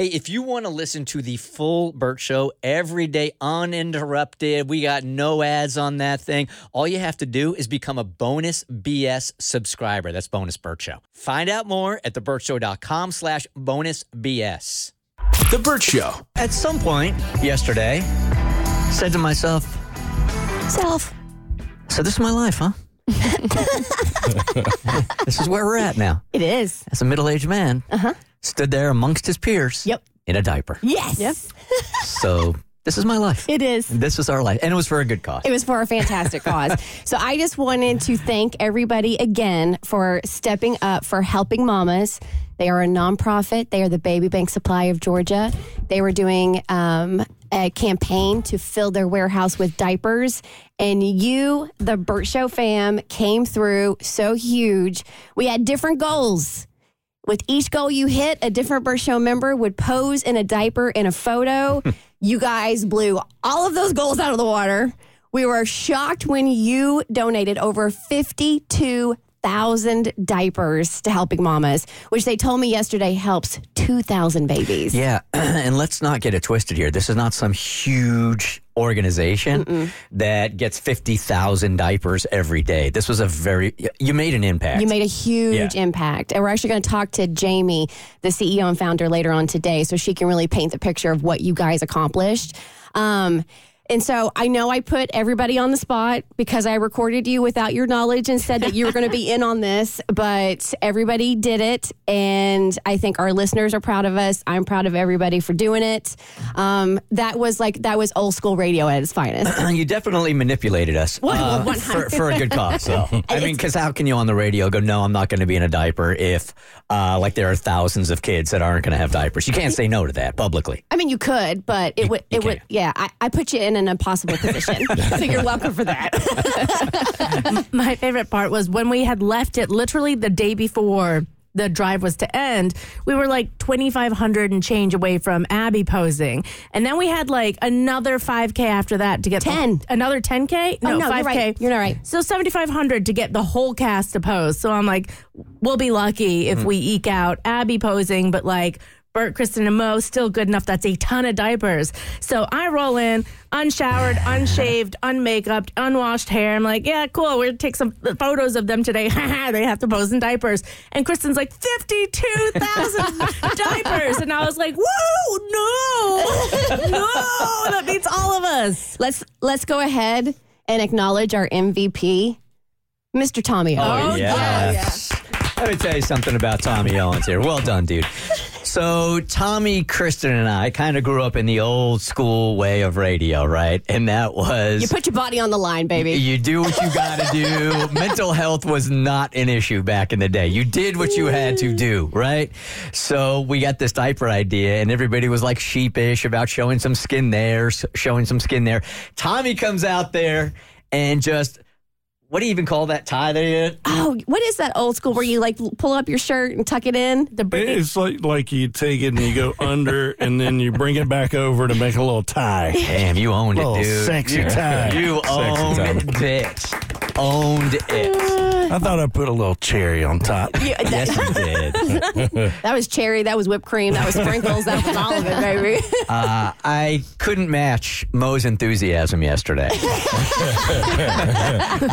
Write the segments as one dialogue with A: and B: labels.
A: Hey, if you want to listen to the full Bert Show every day uninterrupted, we got no ads on that thing. All you have to do is become a bonus BS subscriber. That's bonus Bert Show. Find out more at thebertshow.com slash bonus BS.
B: The Bert Show.
A: At some point yesterday, said to myself, Self, so this is my life, huh? this is where we're at now.
C: It is.
A: As a middle-aged man, uh-huh. Stood there amongst his peers
C: Yep.
A: in a diaper.
C: Yes. Yep.
A: So this is my life.
C: It is.
A: This is our life. And it was for a good cause.
C: It was for a fantastic cause. So I just wanted to thank everybody again for stepping up for helping mamas. They are a nonprofit. They are the Baby Bank Supply of Georgia. They were doing um, a campaign to fill their warehouse with diapers. And you, the Bert Show fam, came through so huge. We had different goals. With each goal you hit, a different Bert Show member would pose in a diaper in a photo. you guys blew all of those goals out of the water. We were shocked when you donated over 52,000 diapers to Helping Mamas, which they told me yesterday helps 2,000 babies.
A: Yeah, and let's not get it twisted here. This is not some huge organization that gets 50,000 diapers every day. This was a very, you made an impact.
C: You made a huge
A: Yeah.
C: impact. And we're actually going to talk to Jamie, the CEO and founder, later on today, so she can really paint the picture of what you guys accomplished. Um, and so I know I put everybody on the spot because I recorded you without your knowledge and said that you were going to be in on this, but everybody did it. And I think our listeners are proud of us. I'm proud of everybody for doing it. Um, that was like, that was old school radio at its finest.
A: you definitely manipulated us uh, for, for a good cause. So. I mean, because how can you on the radio go, no, I'm not going to be in a diaper if, uh, like, there are thousands of kids that aren't going to have diapers? You can't say no to that publicly.
C: I mean, you could, but it would. It would. Yeah, I, I put you in an impossible position, so you're welcome for that.
D: My favorite part was when we had left it literally the day before the drive was to end, we were like 2,500 and change away from Abby posing. And then we had like another 5K after that to get the-
C: 10.
D: another 10K?
C: Oh,
D: No,
C: no,
D: 5K.
C: you're right. You're not right.
D: So 7,500 to get the whole cast to pose. So I'm like, we'll be lucky if mm-hmm. we eke out Abby posing, but like, Bert, Kristen, and Mo still good enough. That's a ton of diapers. So I roll in, unshowered, unshaved, unmakeuped, unwashed hair. I'm like, yeah, cool. We're gonna take some photos of them today. they have to pose in diapers. And Kristen's like, 52,000 diapers. And I was like, whoa, no, no, that beats all of us.
C: let's let's go ahead and acknowledge our MVP, Mr. Tommy oh, Owens.
D: Oh,
A: yes. Let me tell you something about Tommy Owens here. Well done, dude. So, Tommy, Kristen, and I kind of grew up in the old school way of radio, right? And that was
C: You put your body on the line, baby.
A: you do what you got to do. Mental health was not an issue back in the day. You did what you had to do, right? So we got this diaper idea, and everybody was like sheepish about showing some skin there, showing some skin there. Tommy comes out there and just. What do you even call that tie there?
C: oh, what is that old school where you like pull up your shirt and tuck it in?
D: The Britney
E: It's like like you take it and you go under and then you bring it back over to make a little tie.
A: Damn, you owned it,
E: Little
A: dude.
E: sexy
A: you,
E: tie.
A: You
E: Sexy
A: owned
E: tie.
A: it. Owned it.
E: I thought I put a little cherry on top.
C: Yeah,
A: Yes,
C: that,
A: you did.
C: that was cherry. That was whipped cream. That was sprinkles. That was all of it, baby.
A: Uh, I couldn't match Mo's enthusiasm yesterday,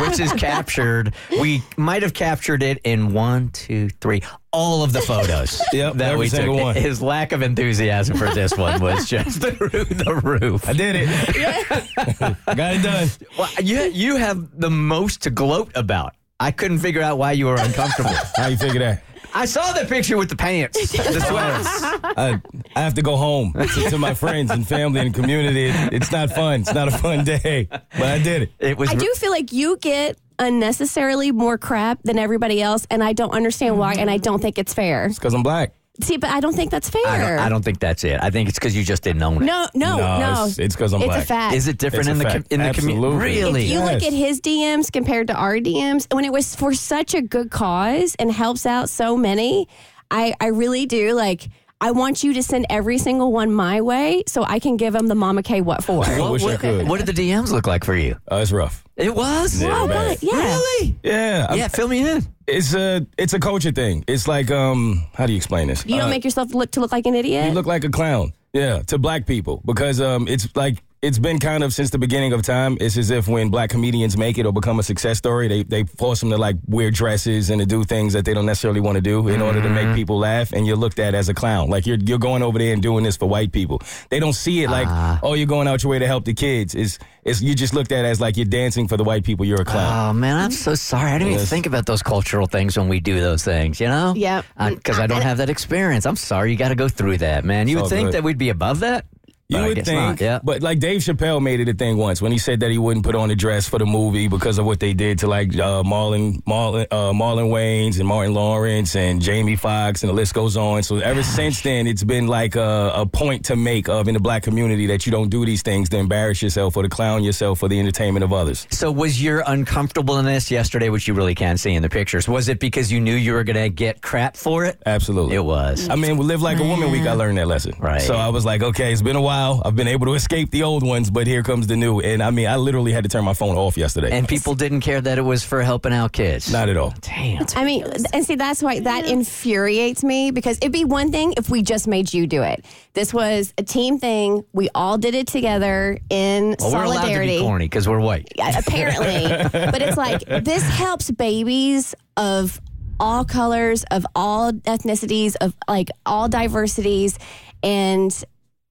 A: which is captured. We might have captured it in one, two, three, all of the photos
F: Yep,
A: that
F: every
A: we took.
F: one.
A: His lack of enthusiasm for this one was just the roof. The roof.
F: I did it. Got it done.
A: Well, you you have the most to gloat about. I couldn't figure out why you were uncomfortable.
F: How you figure that?
A: I saw the picture with the pants, the sweats.
F: I, I have to go home to, to my friends and family and community. It- it's not fun. It's not a fun day, but I did it.
A: It was.
C: I do feel like you get unnecessarily more crap than everybody else, and I don't understand why, and I don't think it's fair.
F: It's because I'm black.
C: See, but I don't think that's fair.
A: I don't, I don't think that's it. I think it's because you just didn't own it.
C: No, no, no.
F: it's- because I'm
C: It's
F: black.
C: a fact.
A: Is it different
F: It's a
A: in the com-
F: fact.
A: in the community?
F: Absolutely.
A: Really?
C: If you look at his DMs compared to our DMs, when it was for such a good cause and helps out so many, I, I really do like. I want you to send every single one my way so I can give them the Mama K what for.
F: I wish I
A: what,
F: could.
A: what did the DMs look like for you?
F: Uh, it's rough.
A: It was.
F: Yeah,
C: oh,
F: bad.
C: God, yeah.
A: Really?
F: Yeah, I'm-
A: Yeah, fill me in.
F: It's a it's a culture thing. It's like um, how do you explain this?
C: You don't
F: Uh,
C: make yourself look to look like an idiot.
F: You look like a clown. Yeah, to black people because um, it's like it's been kind of since the beginning of time. It's as if when black comedians make it or become a success story, they they force them to like wear dresses and to do things that they don't necessarily want to do in order to make mm-hmm. people laugh, and you're looked at as a clown. Like you're you're going over there and doing this for white people. They don't see it like ah. oh you're going out your way to help the kids. Is is you just looked at as like you're dancing for the white people. You're a clown.
A: Oh man, I'm so sorry. I didn't even think about those cultural things when we do those things. You know?
C: Yep.
A: Uh, because I don't have that experience. I'm sorry. You got to go through that, man. You
F: It's
A: would think
F: good.
A: that we'd be above that.
F: You would think,
A: not, yeah.
F: but like Dave Chappelle made it a thing once when he said that he wouldn't put on a dress for the movie because of what they did to like uh, Marlon, Marlon, uh, Marlon Wayans and Martin Lawrence and Jamie Foxx and the list goes on. So ever since then, it's been like a, a point to make of in the black community that you don't do these things to embarrass yourself or to clown yourself for the entertainment of others.
A: So was your uncomfortableness yesterday, which you really can't see in the pictures, was it because you knew you were going to get crap for it?
F: Absolutely.
A: It was.
F: I mean, we live like a woman week. I learned that lesson.
A: Right.
F: So I was like, okay, it's been a while. I've been able to escape the old ones, but here comes the new. And I mean, I literally had to turn my phone off yesterday.
A: And people didn't care that it was for helping out kids.
F: not at all.
A: Damn.
C: I mean, and see, that's why that infuriates me because it'd be one thing if we just made you do it. This was a team thing. We all did it together in
A: Well, we're allowed to
C: solidarity.
A: be corny because we're white.
C: Yeah, apparently. but it's like this helps babies of all colors, of all ethnicities, of like all diversities, and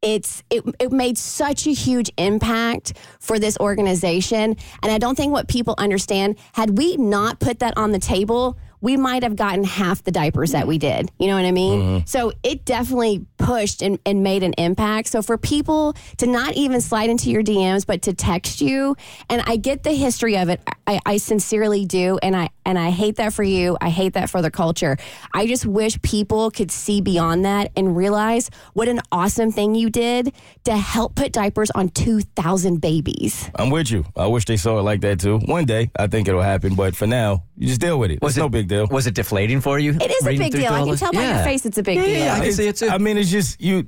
C: it's it, it made such a huge impact for this organization. And I don't think what people understand had we not put that on the table. We might have gotten half the diapers that we did. You know what I mean? Mm-hmm. So it definitely pushed and, and made an impact. So for people to not even slide into your DMs, but to text you, and I get the history of it. I, I sincerely do, and I and I hate that for you. I hate that for the culture. I just wish people could see beyond that and realize what an awesome thing you did to help put diapers on two thousand babies.
F: I'm with you. I wish they saw it like that too. One day, I think it'll happen, but for now, you just deal with it.
A: Was
F: it's no big deal.
A: Was it deflating for you?
C: It is a
A: reading
C: big
A: through
C: deal. I
A: all
C: can
A: this?
C: tell by your
A: Yeah.
C: face it's a big
A: Yeah,
C: deal.
A: yeah, I can see it too.
F: I mean, it's just you.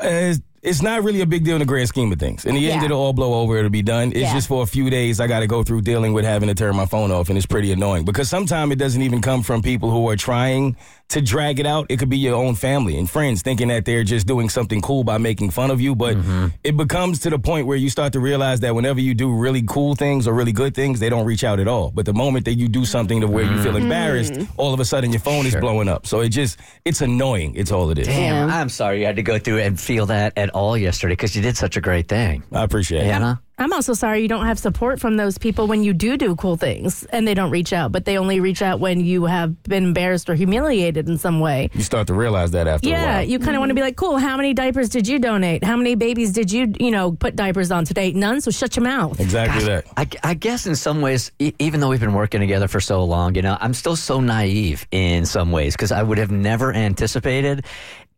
F: Uh, it's not really a big deal in the grand scheme of things. In the end,
C: Yeah.
F: it'll all blow over. It'll be done. It's
C: Yeah.
F: just for a few days. I got to go through dealing with having to turn my phone off, and it's pretty annoying because sometimes it doesn't even come from people who are trying to drag it out. It could be your own family and friends thinking that they're just doing something cool by making fun of you. But
A: Mm-hmm.
F: it becomes to the point where you start to realize that whenever you do really cool things or really good things, they don't reach out at all. But the moment that you do something to where you
A: Mm-hmm.
F: feel embarrassed, all of a sudden your phone is blowing up. So it just, it's annoying. It's all it is.
A: Damn, I'm sorry you had to go through and feel that at all yesterday because you did such a great thing.
F: I appreciate it.
A: Anna?
D: I'm also sorry you don't have support from those people when you do do cool things and they don't reach out, but they only reach out when you have been embarrassed or humiliated in some way.
F: You start to realize that after a
D: Yeah, you kind of want to be like, cool, how many diapers did you donate? How many babies did you, you know, put diapers on today? None, so shut your mouth.
F: exactly that.
A: I, I guess in some ways, e- even though we've been working together for so long, you know, I'm still so naive in some ways because I would have never anticipated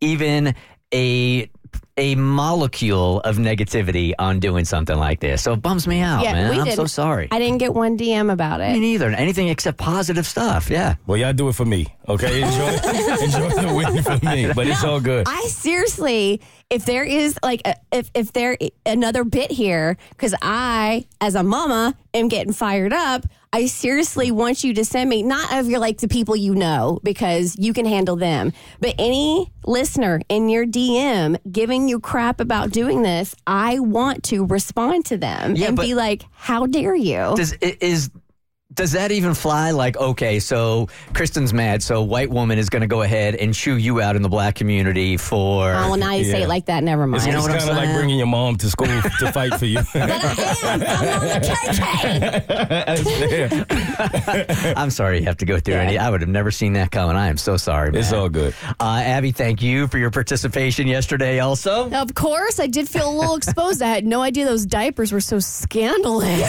A: even a a molecule of negativity on doing something like this. So it bums me out, man.
C: we
A: I'm
C: did.
A: so sorry.
C: I didn't get one DM about it.
A: Me neither. Anything except positive stuff. Yeah.
F: Well, y'all do it for me, okay? Enjoy, enjoy the win for me, but it's all good.
C: I seriously, if there is like, a, if if there another bit here, because I, as a mama, am getting fired up. I seriously want you to send me not of your like the people you know because you can handle them, but any listener in your DM giving you crap about doing this, I want to respond to them
A: Yeah,
C: and be like, "How dare you?"
A: Does is does that even fly? Like, okay, so Kristen's mad, so white woman is going to go ahead and chew you out in the black community for.
G: Oh, well, now you say it like that. Never mind.
A: You know
F: it's kind of like bringing your mom to school to fight for you.
G: but I am. I'm on the KK.
A: I'm sorry you have to go through any. I would have never seen that coming. I am so sorry. Man.
F: It's all good.
A: Uh, Abby, thank you for your participation yesterday. Also,
G: Of course, I did feel a little exposed. I had no idea those diapers were so scandalous.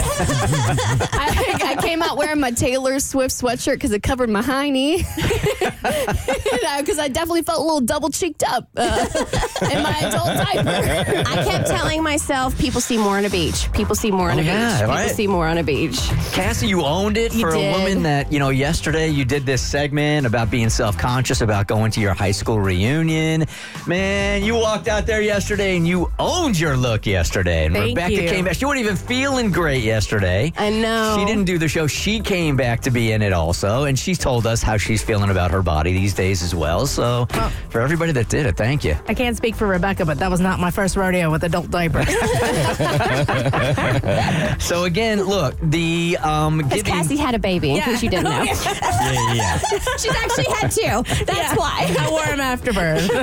G: I, I came out wearing my Taylor Swift sweatshirt because it covered my hiney. Because I definitely felt a little double cheeked up uh, in my adult diaper. I kept telling myself, people see more on a beach. People see more on
A: Oh,
G: a
A: yeah,
G: beach. People
A: right.
G: see more on a beach.
A: Cassie, you owned it
G: You
A: for a woman that you know. Yesterday, you did this segment about being self-conscious about going to your high school reunion. Man, you walked out there yesterday and you owned your look yesterday. And
D: Thank
A: Rebecca
D: you.
A: came back. She wasn't even feeling great yesterday.
G: I know.
A: She didn't do the show. She came back to be in it also, and she told us how she's feeling about her body these days as well. So, for everybody that did it, thank you.
D: I can't speak for Rebecca, but that was not my first rodeo with adult diapers.
A: So again, look, the um,
G: Because
A: giving.
G: Cassie had a baby, in case you didn't know.
A: yeah, yeah.
G: She's actually had two. That's why.
D: I wore them after birth.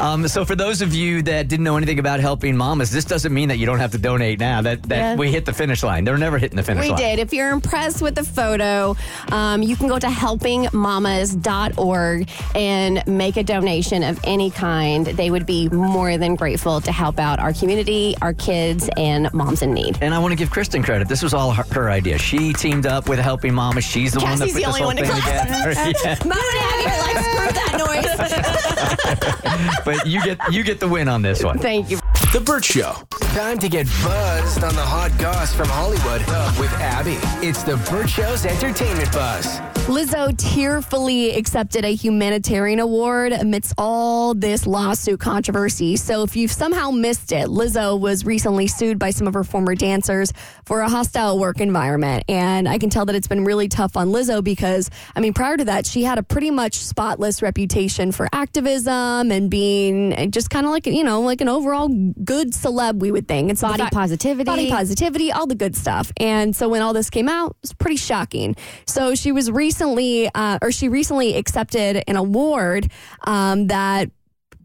A: Um, so for those of you that didn't know anything about helping mamas, this doesn't mean that you don't have to donate now. That that
G: Yeah.
A: we hit the finish line. They're never hitting the finish
G: We
A: line.
G: We did. If you're impressed with the photo, um, you can go to helpingmamas.org and make a donation of any kind. They would be more than grateful to help out our community, our kids, and moms in need.
A: And I want to give Kristen credit. This was all her, her idea. She teamed up with Helping Mama. She's the
G: Cassie's
A: one that put
G: the
A: this
G: only
A: whole
G: one to
A: thing together. Yeah.
G: Mom and Abby are like, screw that noise.
A: But you get you get the win on this one.
G: Thank you.
H: The Bert Show. Time to get buzzed on the hot goss from Hollywood with Abby. It's the Bert Show's entertainment buzz.
G: Lizzo tearfully accepted a humanitarian award amidst all this lawsuit controversy. So, if you've somehow missed it, Lizzo was recently sued by some of her former dancers for a hostile work environment. And I can tell that it's been really tough on Lizzo because, I mean, prior to that, she had a pretty much spotless reputation for activism and being just kind of like, you know, like an overall good celeb, we would think. It's
C: Body positivity.
G: Body positivity, all the good stuff. And so when all this came out, it was pretty shocking. So she was recently, uh, or she recently accepted an award um, that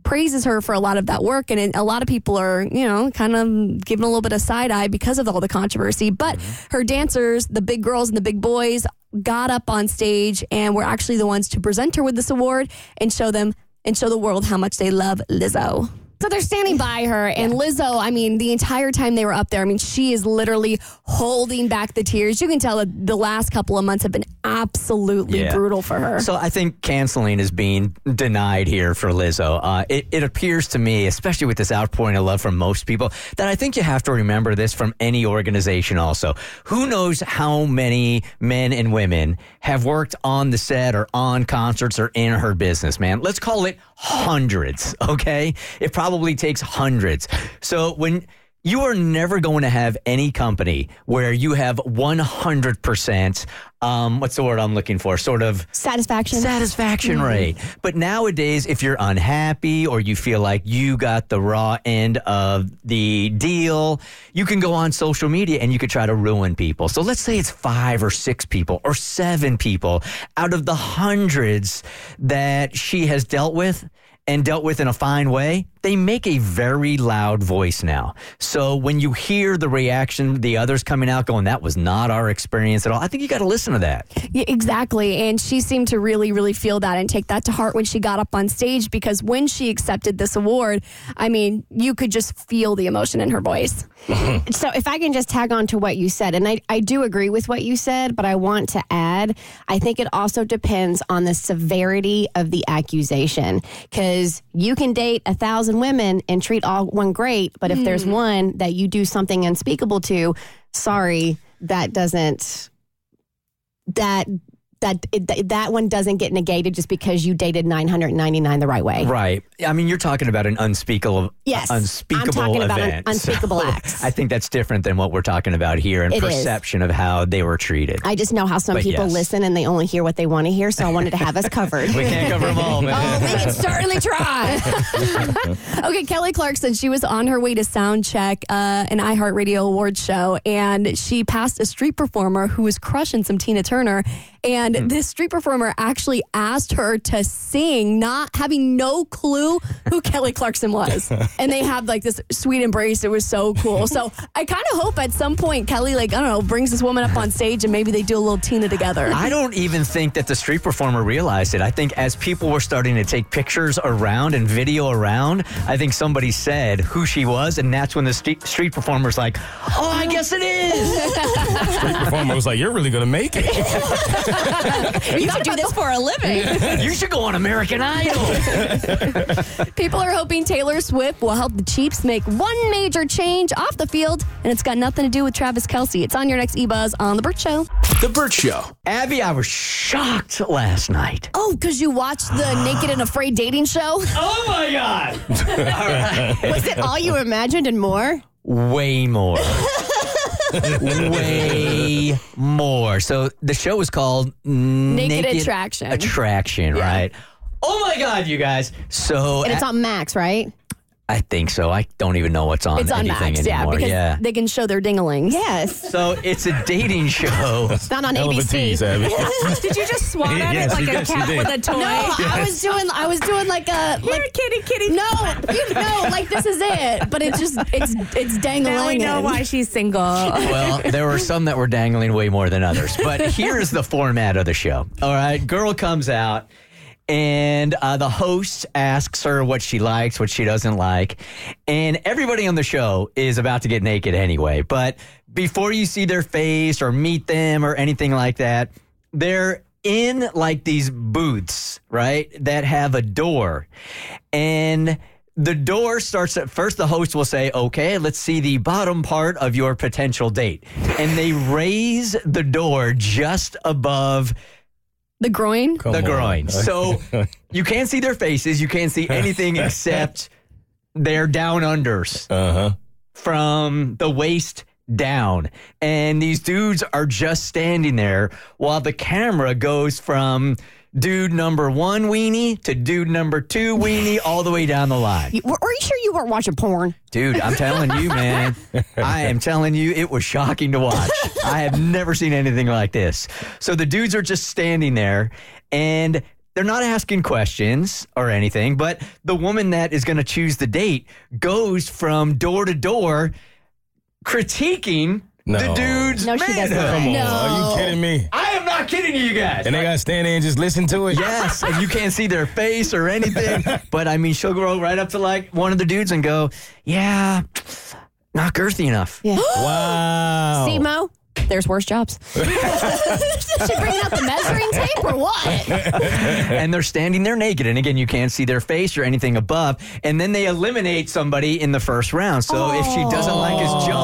G: praises her for a lot of that work and it, a lot of people are you know kind of giving a little bit of side eye because of all the controversy but her dancers the big girls and the big boys got up on stage and were actually the ones to present her with this award and show them and show the world how much they love Lizzo so they're standing by her and Lizzo I mean the entire time they were up there I mean she is literally holding back the tears you can tell that the last couple of months have been absolutely
A: Yeah.
G: brutal for her
A: So I think canceling is being denied here for Lizzo. Uh, it, it appears to me, especially with this outpouring of love from most people, that I think you have to remember this from any organization also. Who knows how many men and women have worked on the set or on concerts or in her business, man? Let's call it hundreds, okay? It probably takes hundreds. So when you are never going to have any company where you have 100%, um, what's the word I'm looking for? Sort of
G: satisfaction
A: satisfaction rate. But nowadays, if you're unhappy or you feel like you got the raw end of the deal, you can go on social media and you could try to ruin people. So let's say it's five or six people or seven people out of the hundreds that she has dealt with and dealt with in a fine way, they make a very loud voice now. So when you hear the reaction, the others coming out going, that was not our experience at all, I think you got to listen to that.
G: Yeah, exactly. And she seemed to really, really feel that and take that to heart when she got up on stage because when she accepted this award, I mean, you could just feel the emotion in her voice.
C: So if I can just tag on to what you said, and I, I do agree with what you said, but I want to add, I think it also depends on the severity of the accusation. Because you can date a thousand women and treat all one great, but if there's mm. one that you do something unspeakable to, sorry, that doesn't that that it, that one doesn't get negated just because you dated 999 the right way.
A: Right. I mean, you're talking about an unspeakable,
C: Yes. I'm
A: unspeakable
C: talking about an
A: event.
C: unspeakable
A: So
C: acts.
A: I think that's different than what we're talking about here and
C: It is.
A: perception of how they were treated.
C: I just know how some
A: But
C: people
A: yes.
C: listen and they only hear what they want to hear, so I wanted to have us covered.
A: we can't cover them all, man.
C: Oh, we can certainly try.
G: Okay, Kelly Clarkson, she was on her way to sound check uh, an iHeartRadio Awards show, and she passed a street performer who was crushing some Tina Turner. And
A: Hmm.
G: this street performer actually asked her to sing, not having no clue who Kelly Clarkson was. And they had like this sweet embrace. It was so cool. So I kind of hope at some point Kelly, like, I don't know, brings this woman up on stage and maybe they do a little Tina together.
A: I don't even think that the street performer realized it. I think as people were starting to take pictures around and video around, I think somebody said who she was, and that's when the street, street performer's like, "Oh, I guess it is."
F: Street performer was like, "You're really gonna make it."
C: you should do this for a living.
A: you should go on American Idol.
G: People are hoping Taylor Swift will help the Chiefs make one major change off the field, and it's got nothing to do with Travis Kelce. It's on your next E Buzz on The Bert Show.
B: The Bert Show.
A: Abby, I was shocked last night.
G: Oh, because you watched the Naked and Afraid dating show?
A: Oh my god! all right,
C: Was it all you imagined and more?
A: way more. Way more. So the show was called Naked,
G: Attraction.
A: Attraction, right? Oh my god, you guys! So
C: And it's on Max, right?
A: I think so. I don't even know what's on
G: It's on
A: anything
G: Max, yeah,
A: anymore.
G: because
A: yeah.
G: they can show their dinglings.
C: Yes.
A: So it's a dating show.
C: It's not on
F: Hell of a
C: ABC.
F: tease, Abby.
D: Did you just swat at
F: Yes,
D: it like
F: you
D: a
F: you
D: cat
F: did.
D: with a toy?
C: No, I was doing. I was doing like a
D: Here,
C: like.
D: kitty, kitty.
G: No, you know, like this is it, but it's just it's it's dangling.
D: Now we know why she's single.
A: Well, there were some that were dangling way more than others. But here's the format of the show. All right, girl comes out. And uh, the host asks her what she likes, what she doesn't like. And everybody on the show is about to get naked anyway. But before you see their face or meet them or anything like that, they're in like these booths, right? That have a door. And the door starts at first, the host will say, Okay, let's see the bottom part of your potential date. And they raise the door just above
G: the groin.
F: Come
A: the
F: on.
A: groin. So you can't see their faces. You can't see anything except their down unders
F: Uh huh.
A: from the waist down. And these dudes are just standing there while the camera goes from dude number one weenie to dude number two weenie all the way down the line.
C: You- Were, are you sure you weren't watching porn?
A: Dude, I'm telling you, man. I am telling you, it was shocking to watch. I have never seen anything like this. So the dudes are just standing there and they're not asking questions or anything, but the woman that is going to choose the date goes from door to door critiquing
F: No.
A: the dude's
C: No, she doesn't.
A: manhood.
F: Come on.
C: No.
F: Are you kidding me?
A: I am not kidding you guys.
F: And they got to stand there and just listen to it?
A: Yes, and you can't see their face or anything. But I mean, she'll go right up to like one of the dudes and go, "Yeah, not girthy enough."
C: Yeah.
F: Wow.
C: See, Mo? There's worse jobs.
G: She bringing out the measuring tape or what?
A: and they're standing there naked. And again, you can't see their face or anything above. And then they eliminate somebody in the first round. So if she doesn't like his jump,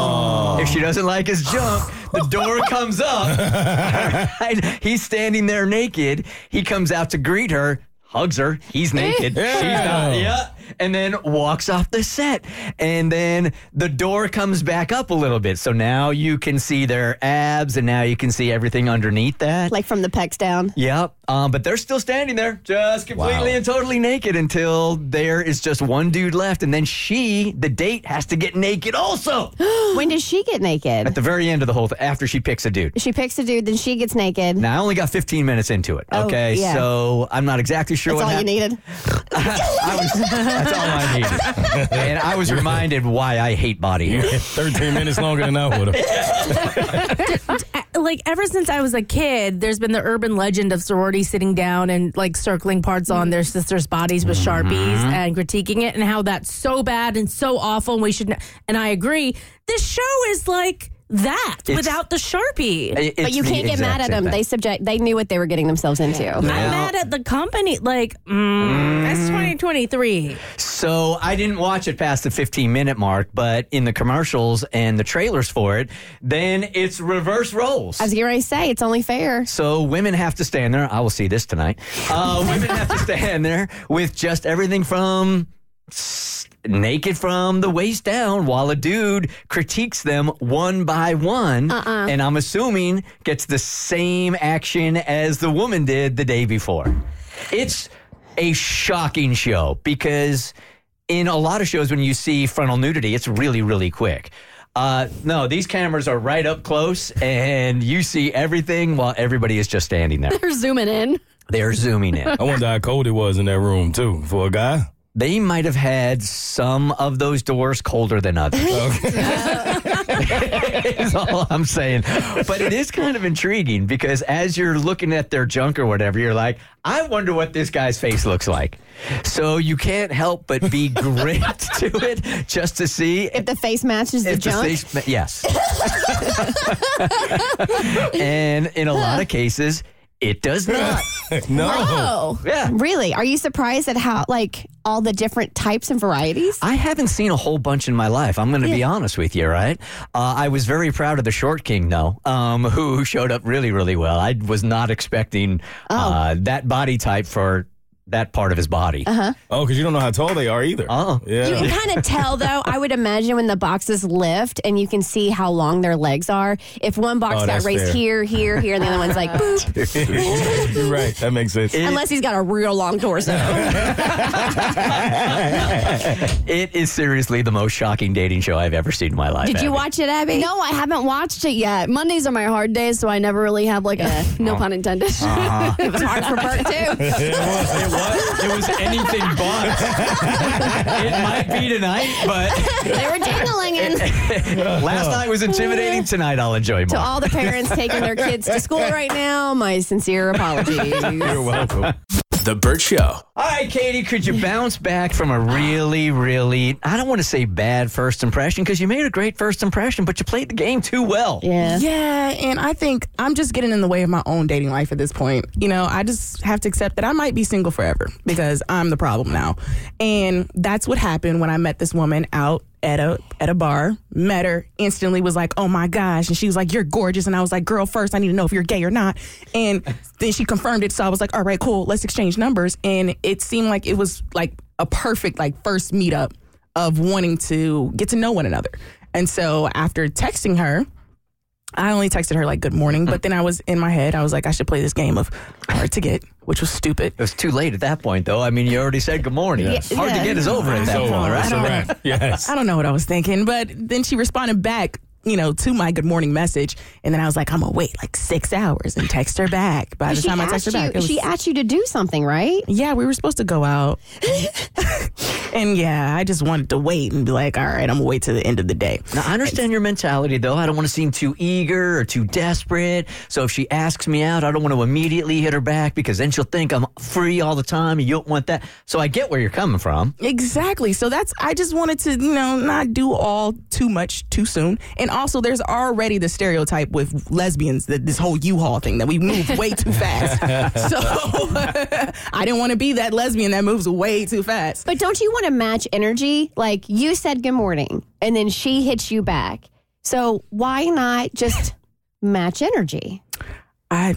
A: if she doesn't like his junk, the door comes up. Right? He's standing there naked. He comes out to greet her. Hugs her. He's naked. She's not. Yeah. And then walks off the set. And then the door comes back up a little bit. So now you can see their abs and now you can see everything underneath that.
C: Like from the pecs down.
A: Yep. Um, but they're still standing there, just completely
F: Wow.
A: and totally naked until there is just one dude left. And then she, the date, has to get naked also.
C: when does she get naked?
A: At the very end of the whole thing, after she picks a dude.
C: She picks a dude, then she gets naked.
A: Now, I only got 15 minutes into it.
C: Oh,
A: Okay.
C: yeah.
A: So I'm not exactly sure
C: That's
A: what
C: all you
A: happened.
C: needed.
A: I was, that's all I needed. and I was reminded why I hate body hair.
F: 13 minutes longer than I would have.
D: like ever since I was a kid, there's been the urban legend of sorority sitting down and like circling parts on their sisters' bodies with sharpies mm-hmm. and critiquing it, and how that's so bad and so awful. And we should. n- And I agree. This show is like that
A: It's-
D: without the Sharpie.
A: It-
C: But you can't get mad at them.
A: thing.
C: They subject. They knew what they were getting themselves into.
D: I'm mad at the company. Like, mm, that's 2023.
A: So I didn't watch it past the 15 minute mark, but in the commercials and the trailers for it, then it's reverse roles.
C: As you getting ready to say it's only fair.
A: So women have to stand there. I will see this tonight. Uh, women have to stand there with just everything from s- naked from the waist down, while a dude critiques them one by one, and I'm assuming gets the same action as the woman did the day before. It's a shocking show because in a lot of shows when you see frontal nudity, it's really, really quick. Uh, no, these cameras are right up close, and you see everything while everybody is just standing there.
G: They're zooming in.
A: They're zooming in.
F: I wonder how cold it was in that room too for a guy.
A: They might have had some of those doors colder than others. is all I'm saying. But it is kind of intriguing because as you're looking at their junk or whatever, you're like, I wonder what this guy's face looks like. So you can't help but be gripped to it just to see
C: If the face matches the
A: if the
C: junk,
A: face- yes. and in a lot of cases, it does not.
F: no.
C: oh,
A: Yeah.
C: really? Are you surprised at how like all the different types and varieties?
A: I haven't seen a whole bunch in my life. I'm going to be honest with you, right? Uh, I was very proud of the Short King, though, um, who showed up really, really well. I was not expecting uh, that body type for that part of his body.
C: Uh-huh.
F: Oh, because you don't know how tall they are either.
A: Oh.
F: yeah.
C: You can kind of tell, though. I would imagine when the boxes lift and you can see how long their legs are. If one box
F: Oh,
C: got raised
F: fair.
C: here, here, here, and the other one's like, boop.
F: You're right. That makes sense.
C: Unless he's got a real long torso.
A: It is seriously the most shocking dating show I've ever seen in my life.
C: Did you watch it, Abby?
G: No, I haven't watched it yet. Mondays are my hard days, so I never really have like a no pun intended.
C: It was hard for Bert, too.
A: It was. It was anything but. it might be tonight, but
C: They were ding-a-linging.
A: last night was intimidating. Tonight I'll enjoy more.
C: To all the parents taking their kids to school right now, my sincere apologies.
F: You're welcome.
H: The Bert Show.
A: All right, Katie, could you bounce back from a really, really, I don't want to say bad first impression because you made a great first impression, but you played the game too well.
C: Yeah.
I: Yeah, and I think I'm just getting in the way of my own dating life at this point. You know, I just have to accept that I might be single forever because I'm the problem now. And that's what happened when I met this woman out at a at a bar, met her, instantly was like, "Oh my gosh." And she was like, "You're gorgeous." And I was like, "Girl, first I need to know if you're gay or not." And then she confirmed it, so I was like, "All right, cool. Let's exchange numbers." And it seemed like it was like a perfect like first meetup of wanting to get to know one another. And so after texting her, I only texted her like good morning, but mm. then I was in my head, I was like, I should play this game of hard to get, which was stupid.
A: It was too late at that point, though. I mean, you already said good morning.
I: Yes.
A: Hard to get is over at that point,
F: It's a
A: right?
F: wrap. Yes.
I: I don't know what I was thinking, but then she responded back, you know, to my good morning message. And then I was like, I'm gonna wait like six hours and text her back. By the
C: She
I: time I
C: asked,
I: texted her back,
C: you,
I: it was,
C: she asked you to do something, right?
I: yeah, we were supposed to go out. and yeah, I just wanted to wait and be like, all right, I'm gonna wait to the end of the day.
A: Now, I understand your mentality, though. I don't want to seem too eager or too desperate. So if she asks me out, I don't want to immediately hit her back because then she'll think I'm free all the time and you don't want that. So I get where you're coming from.
I: Exactly. So that's I just wanted to, you know, not do all too much too soon. And also there's already the stereotype with lesbians that this whole U-Haul thing that we move way too fast. so I didn't want to be that lesbian that moves way too fast.
C: But don't you want to match energy? Like you said good morning, and then she hits you back. So why not just match energy
I: I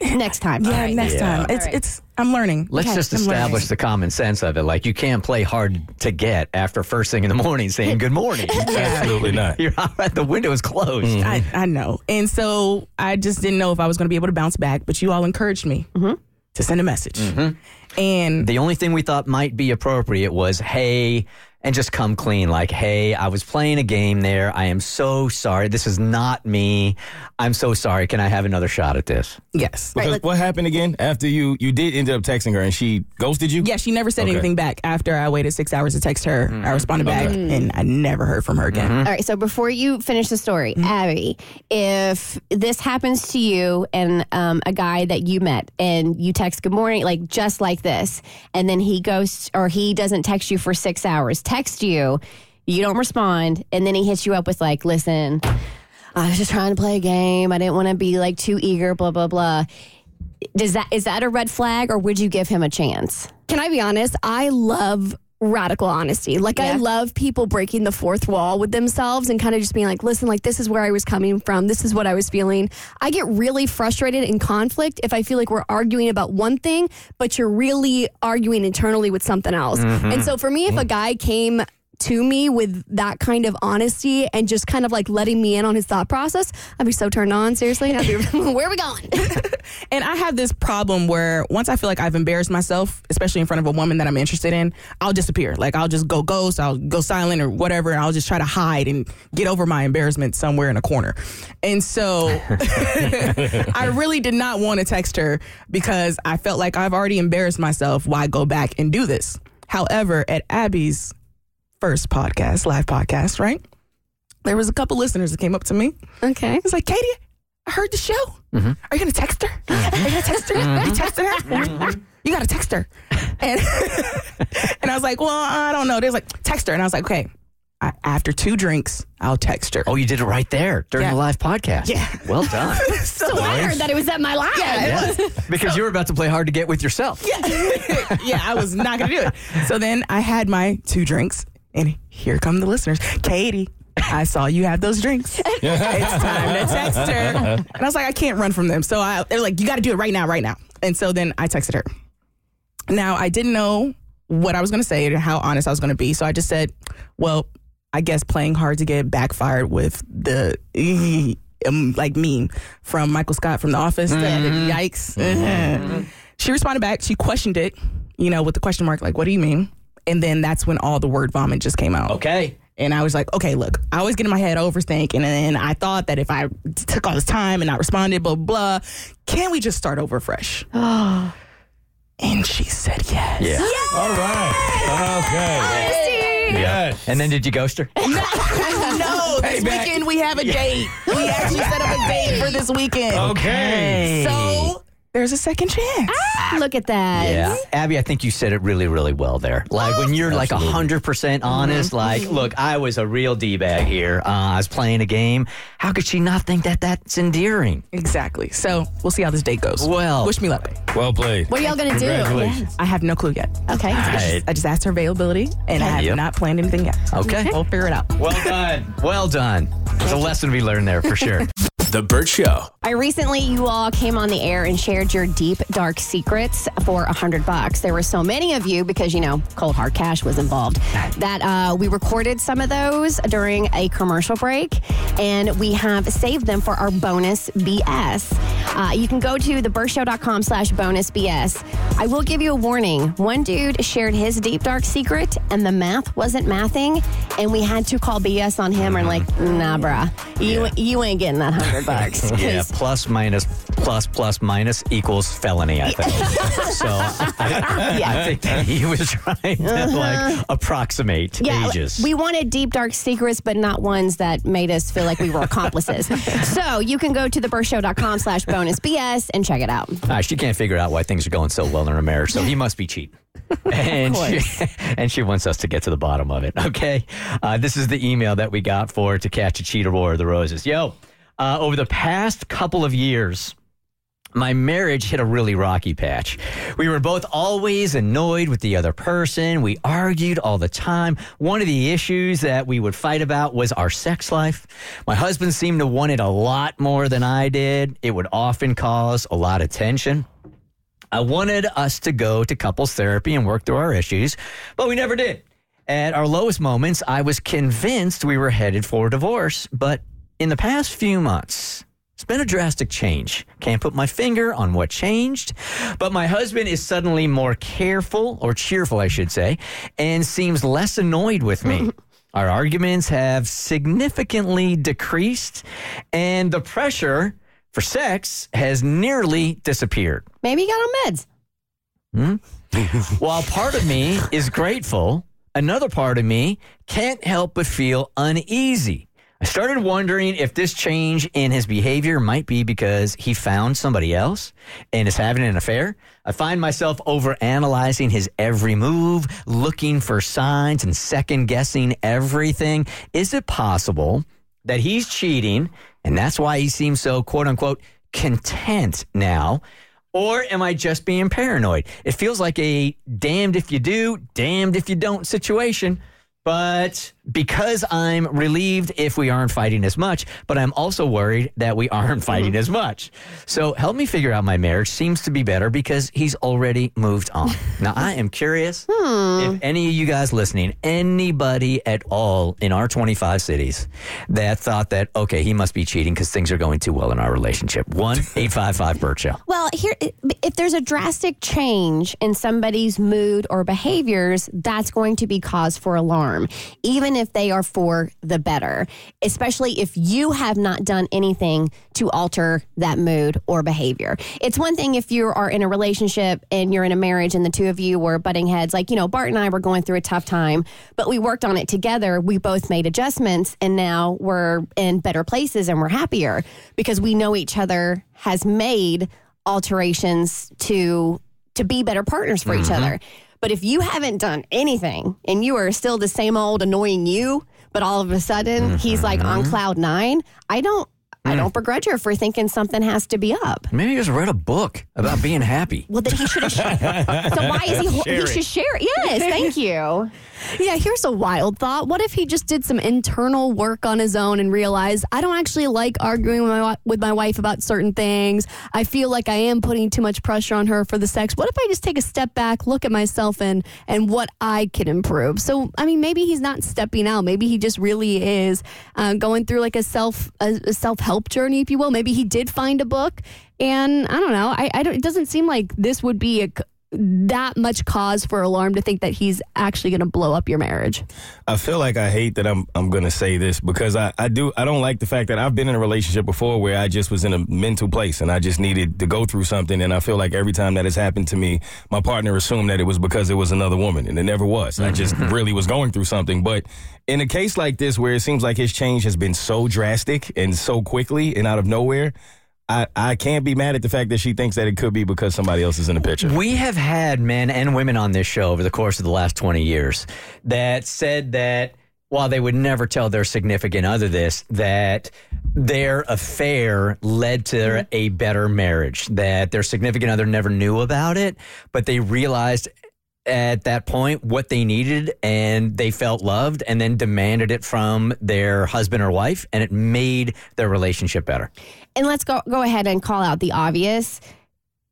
C: next time?
I: yeah,
C: All right,
I: next
A: Yeah.
I: time. It's it's I'm learning.
A: Let's
I: Okay,
A: just
I: I'm learning.
A: establish the common sense of it. Like you can't play hard to get after first thing in the morning saying good morning.
F: Absolutely not.
A: You're all right. The window is closed. Mm-hmm.
I: I, I know. And so I just didn't know if I was going to be able to bounce back, but you all encouraged me mm-hmm. to send a message. Mm-hmm. And
A: The only thing we thought might be appropriate was, hey, and just come clean. Like, hey, I was playing a game there. I am so sorry. This is not me. I'm so sorry. Can I have another shot at this?
I: yes.
F: Because what happened again after you you did end up texting her and she ghosted you?
I: Yeah, she never said
F: Okay.
I: anything back after I waited six hours to text her. I mm-hmm. responded back and I never heard from her again. Mm-hmm.
C: All right, so before you finish the story, mm-hmm. Abby, if this happens to you and um, a guy that you met and you text good morning, like just like this, and then he goes or he doesn't text you for six hours, text you, you don't respond, and then he hits you up with like, listen, I was just trying to play a game. I didn't want to be like too eager, blah, blah, blah. Does that is that a red flag or would you give him a chance?
G: Can I be honest? I love radical honesty. Like I love people breaking the fourth wall with themselves and kind of just being like, listen, like this is where I was coming from. This is what I was feeling. I get really frustrated in conflict if I feel like we're arguing about one thing, but you're really arguing internally with something else. And mm-hmm. so for me, if a mm-hmm. guy came to me with that kind of honesty and just kind of like letting me in on his thought process, I'd be so turned on. Seriously, be, where are we going?
I: And I have this problem where once I feel like I've embarrassed myself, especially in front of a woman that I'm interested in, I'll disappear. Like I'll just go ghost, I'll go silent or whatever, and I'll just try to hide and get over my embarrassment somewhere in a corner. And so I really did not want to text her because I felt like I've already embarrassed myself. Why go back and do this? However, at Abby's first podcast, live podcast, right? There was a couple listeners that came up to me.
G: okay.
I: It's like, Katie, I heard the show. Mm-hmm. Mm-hmm. Are you gonna text her? Are you mm-hmm. gonna text her? You texted her? You gotta text her. And and I was like, well, I don't know. They was like, text her, and I was like, okay. I, after two drinks, I'll text her.
A: Oh, you did it right there during
I: Yeah.
A: the live podcast.
I: Yeah.
A: Well done.
G: So I heard that it was at my live.
A: Yeah. Because you were about to play hard to get with yourself.
I: Yeah. yeah, I was not gonna do it. So then I had my two drinks, and here come the listeners. Katie, I saw you have those drinks. it's time to text her. And I was like, I can't run from them. So I, they're like, you got to do it right now, right now. And so then I texted her. Now I didn't know what I was gonna say or how honest I was gonna be. So I just said, well, I guess playing hard to get backfired with the. Um, like meme from Michael Scott from The Office. the Yikes. She responded back. She questioned it, you know, with the question mark, like, what do you mean? And then that's when all the word vomit just came out.
A: Okay.
I: And I was like, okay, look, I always get in my head overthinking. And then I thought that if I took all this time and I responded, blah, blah, can we just start over fresh? Oh. and she said yes.
A: Yeah.
E: All right. Okay. Yes.
A: And then did you ghost her?
I: no, this
E: Payback.
I: weekend we have a date. We actually set up a date for this weekend.
E: Okay.
I: So there's a second chance.
C: Ah, look at that.
A: Yeah. Abby, I think you said it really, really well there. Like when you're like
E: Absolutely.
A: 100% mm-hmm. honest, like, mm-hmm. look, I was a real D bag here. Uh, I was playing a game. How could she not think that that's endearing?
I: Exactly. So we'll see how this date goes.
A: Well-
I: wish me luck.
E: Well played.
G: What are y'all gonna do?
E: Congratulations.
I: I have no clue yet.
G: Okay.
A: Right.
I: I just asked her availability, and I have
A: Yep.
I: not planned anything yet.
A: Okay.
I: We'll figure it out.
A: Well done. Well done. There's a lesson to be learned there for sure.
H: The Bert Show.
C: I recently, you all came on the air and shared your deep, dark secrets for a hundred bucks. There were so many of you because you know cold hard cash was involved that uh, we recorded some of those during a commercial break, and we have saved them for our bonus BS. Uh, you can go to thebertshow.com slash bonus BS. I will give you a warning. One dude shared his deep, dark secret, and the math wasn't mathing, and we had to call BS on him. And like, nah, bruh, you you ain't getting that hundred bucks.
A: Yeah,
C: 'Cause
A: plus minus plus plus minus equals felony, I think. so I, I think that he was trying to like approximate
C: Yeah,
A: ages.
C: we wanted deep, dark secrets, but not ones that made us feel like we were accomplices. so you can go to thebertshow.com slash bonus BS and check it out.
A: Ah, she can't figure out why things are going so well in her marriage, so he must be cheating. And she, and she wants us to get to the bottom of it. Okay, uh, this is the email that we got for to catch a cheater war of the roses. Yo, uh, over the past couple of years, my marriage hit a really rocky patch. We were both always annoyed with the other person. We argued all the time. One of the issues that we would fight about was our sex life. My husband seemed to want it a lot more than I did. It would often cause a lot of tension. I wanted us to go to couples therapy and work through our issues, but we never did. At our lowest moments, I was convinced we were headed for divorce, but in the past few months, it's been a drastic change. Can't put my finger on what changed, but my husband is suddenly more careful, or cheerful, I should say, and seems less annoyed with me. Our arguments have significantly decreased, and the pressure for sex has nearly disappeared.
C: Maybe he got on meds. Hmm?
A: While part of me is grateful, another part of me can't help but feel uneasy. I started wondering if this change in his behavior might be because he found somebody else and is having an affair. I find myself overanalyzing his every move, looking for signs and second guessing everything. Is it possible that he's cheating And that's why he seems so quote unquote content now. Or am I just being paranoid? It feels like a damned if you do, damned if you don't situation. But because I'm relieved if we aren't fighting as much, but I'm also worried that we aren't mm-hmm. fighting as much. So help me figure out my marriage seems to be better because he's already moved on. now I am curious hmm. if any of you guys listening, anybody at all in our 25 cities that thought that, okay, he must be cheating because things are going too well in our relationship. 1 855 Bert Show.
C: Well, here, if there's a drastic change in somebody's mood or behaviors, that's going to be cause for alarm, even if they are for the better, especially if you have not done anything to alter that mood or behavior. It's one thing if you are in a relationship and you're in a marriage and the two of you were butting heads, like, you know, Bart and I were going through a tough time, but we worked on it together. We both made adjustments and now we're in better places and we're happier because we know each other has made alterations to to be better partners for each mm-hmm. other. But if you haven't done anything and you are still the same old annoying you, but all of a sudden he's like on mm-hmm. cloud 9, I don't I hmm. don't begrudge her for thinking something has to be up.
A: Maybe he just read a book about being happy.
C: Well, then he should have. so why is he?
E: Share
C: he should share it. Yes, thank you.
G: Yeah, here's a wild thought. What if he just did some internal work on his own and realized I don't actually like arguing with my, with my wife about certain things. I feel like I am putting too much pressure on her for the sex. What if I just take a step back, look at myself and and what I can improve? So, I mean, maybe he's not stepping out. Maybe he just really is uh, going through like a self a, a self help journey, if you will. Maybe he did find a book, and I don't know. I, I don't. It doesn't seem like this would be a that much cause for alarm to think that he's actually going to blow up your marriage.
F: I feel like I hate that I'm I'm gonna say this because I, I do I don't like the fact that I've been in a relationship before where I just was in a mental place and I just needed to go through something and I feel like every time that has happened to me, my partner assumed that it was because it was another woman and it never was. I just mm-hmm. really was going through something. But in a case like this where it seems like his change has been so drastic and so quickly and out of nowhere, I, I can't be mad at the fact that she thinks that it could be because somebody else is in the picture.
A: We have had men and women on this show over the course of the last 20 years that said that while they would never tell their significant other this, that their affair led to mm-hmm. a better marriage, that their significant other never knew about it, but they realized at that point what they needed and they felt loved and then demanded it from their husband or wife and it made their relationship better.
C: And let's go go ahead and call out the obvious.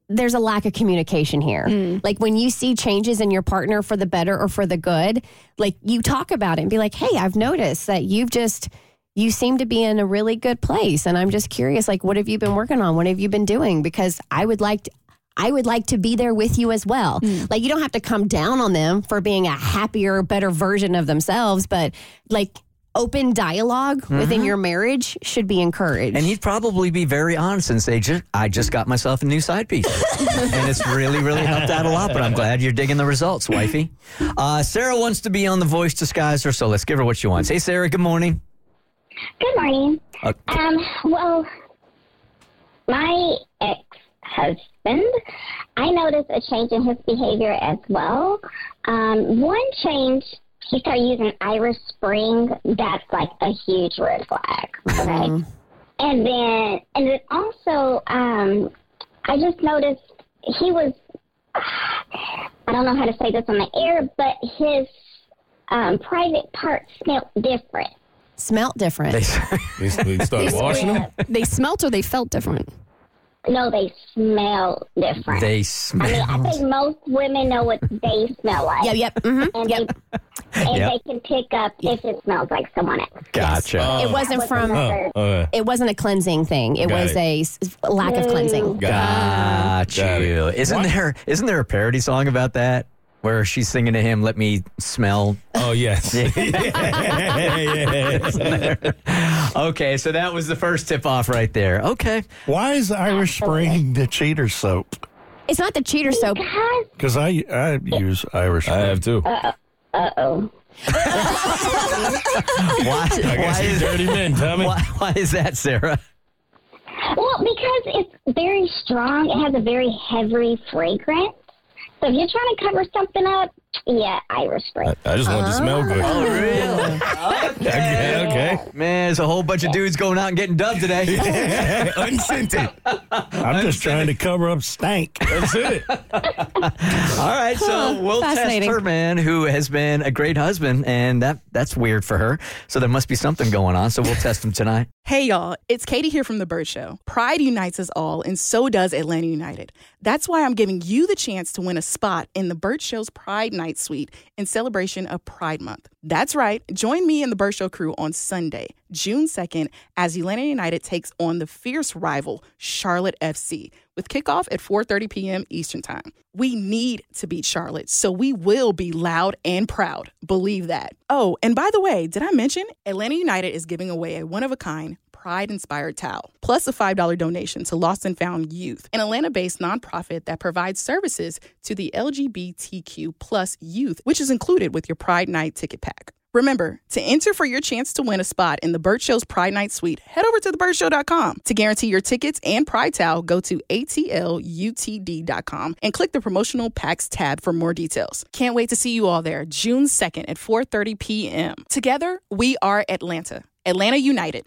C: There's a lack of communication here. Hmm. Like when you see changes in your partner for the better or for the good, like you talk about it and be like, "Hey, I've noticed that you've just you seem to be in a really good place and I'm just curious like what have you been working on? What have you been doing because I would like to I would like to be there with you as well. Like you don't have to come down on them for being a happier, better version of themselves, but like open dialog within your marriage should be encouraged.
A: And he'd probably be very honest and say, I just got myself a new side piece. and it's really, really helped out a lot, but I'm glad you're digging the results, wifey. Uh, Sarah wants to be on The Voice Disguiser, so let's give her what she wants. Hey, Sarah, good morning.
J: Good morning.
A: Uh,
J: Um, well, my ex husband, I noticed a change in his behavior as well. Um, one change, he started using Irish Spring. That's like a huge red flag. Okay. And then, and then also, um, I just noticed he was, I don't know how to say this on the air, but his um, private parts smelled different.
C: Smelt different.
E: They, they start washing them.
G: They smelt or they felt different.
J: No, they smell different.
A: They smell.
J: I mean, I think most women know what they smell like.
C: Yep, yep. mhm,
J: And,
C: yep.
J: they, and
A: Yep.
J: they can pick up if it smells like someone else.
A: Gotcha.
C: It wasn't
J: was
C: from.
J: another-
E: Oh,
C: It wasn't a cleansing thing. It
E: Got
C: was
E: it.
C: a s- lack of cleansing.
A: Got
E: Got
A: you. Isn't there isn't there a parody song about that where she's singing to him, "Let me smell"?
F: Oh yes.
A: Okay, so that was the first tip off right there. Okay,
E: why is Irish Spring the cheater soap?
C: It's not the cheater soap.
J: Because,
E: Because I I use Irish.
F: I have too.
J: uh oh.
A: why?
F: I
A: why
F: guess you
A: is,
F: dirty men, Tommy.
A: why, why is that, Sarah?
J: Well, because it's very strong, it has a very heavy fragrance. So if you're trying to cover something up, Yeah, Irish Spring.
F: I just wanted to smell good.
A: Oh, really?
F: Okay, okay.
A: Man, there's a whole bunch of dudes going out and getting dubbed today.
F: Unscented.
E: I'm just trying to cover up stank.
F: That's it.
A: All right, so we'll test
C: Fascinating.
A: her man, who has been a great husband, and that that's weird for her. So there must be something going on. So we'll test him tonight.
K: Hey y'all, it's Katie here from The Bert Show. Pride unites us all, and so does Atlanta United. That's why I'm giving you the chance to win a spot in The Bert Show's Pride Night Suite in celebration of Pride Month. That's right, join me and The Show crew on Sunday, June 2nd, as Atlanta United takes on the fierce rival Charlotte FC with kickoff at 4:30 p.m. Eastern Time. We need to beat Charlotte, so we will be loud and proud. Believe that. Oh, and by the way, did I mention Atlanta United is giving away a one-of-a-kind Pride inspired towel, plus a $5 donation to Lost and Found Youth, an Atlanta based nonprofit that provides services to the LGBTQ plus youth, which is included with your Pride Night ticket pack. Remember, to enter for your chance to win a spot in the Bert Show's Pride Night Suite, head over to thebertshow.com. To guarantee your tickets and Pride Towel, go to atlutd.com and click the promotional packs tab for more details. Can't wait to see you all there, June 2nd at 4:30 p.m. Together, we are Atlanta. Atlanta United.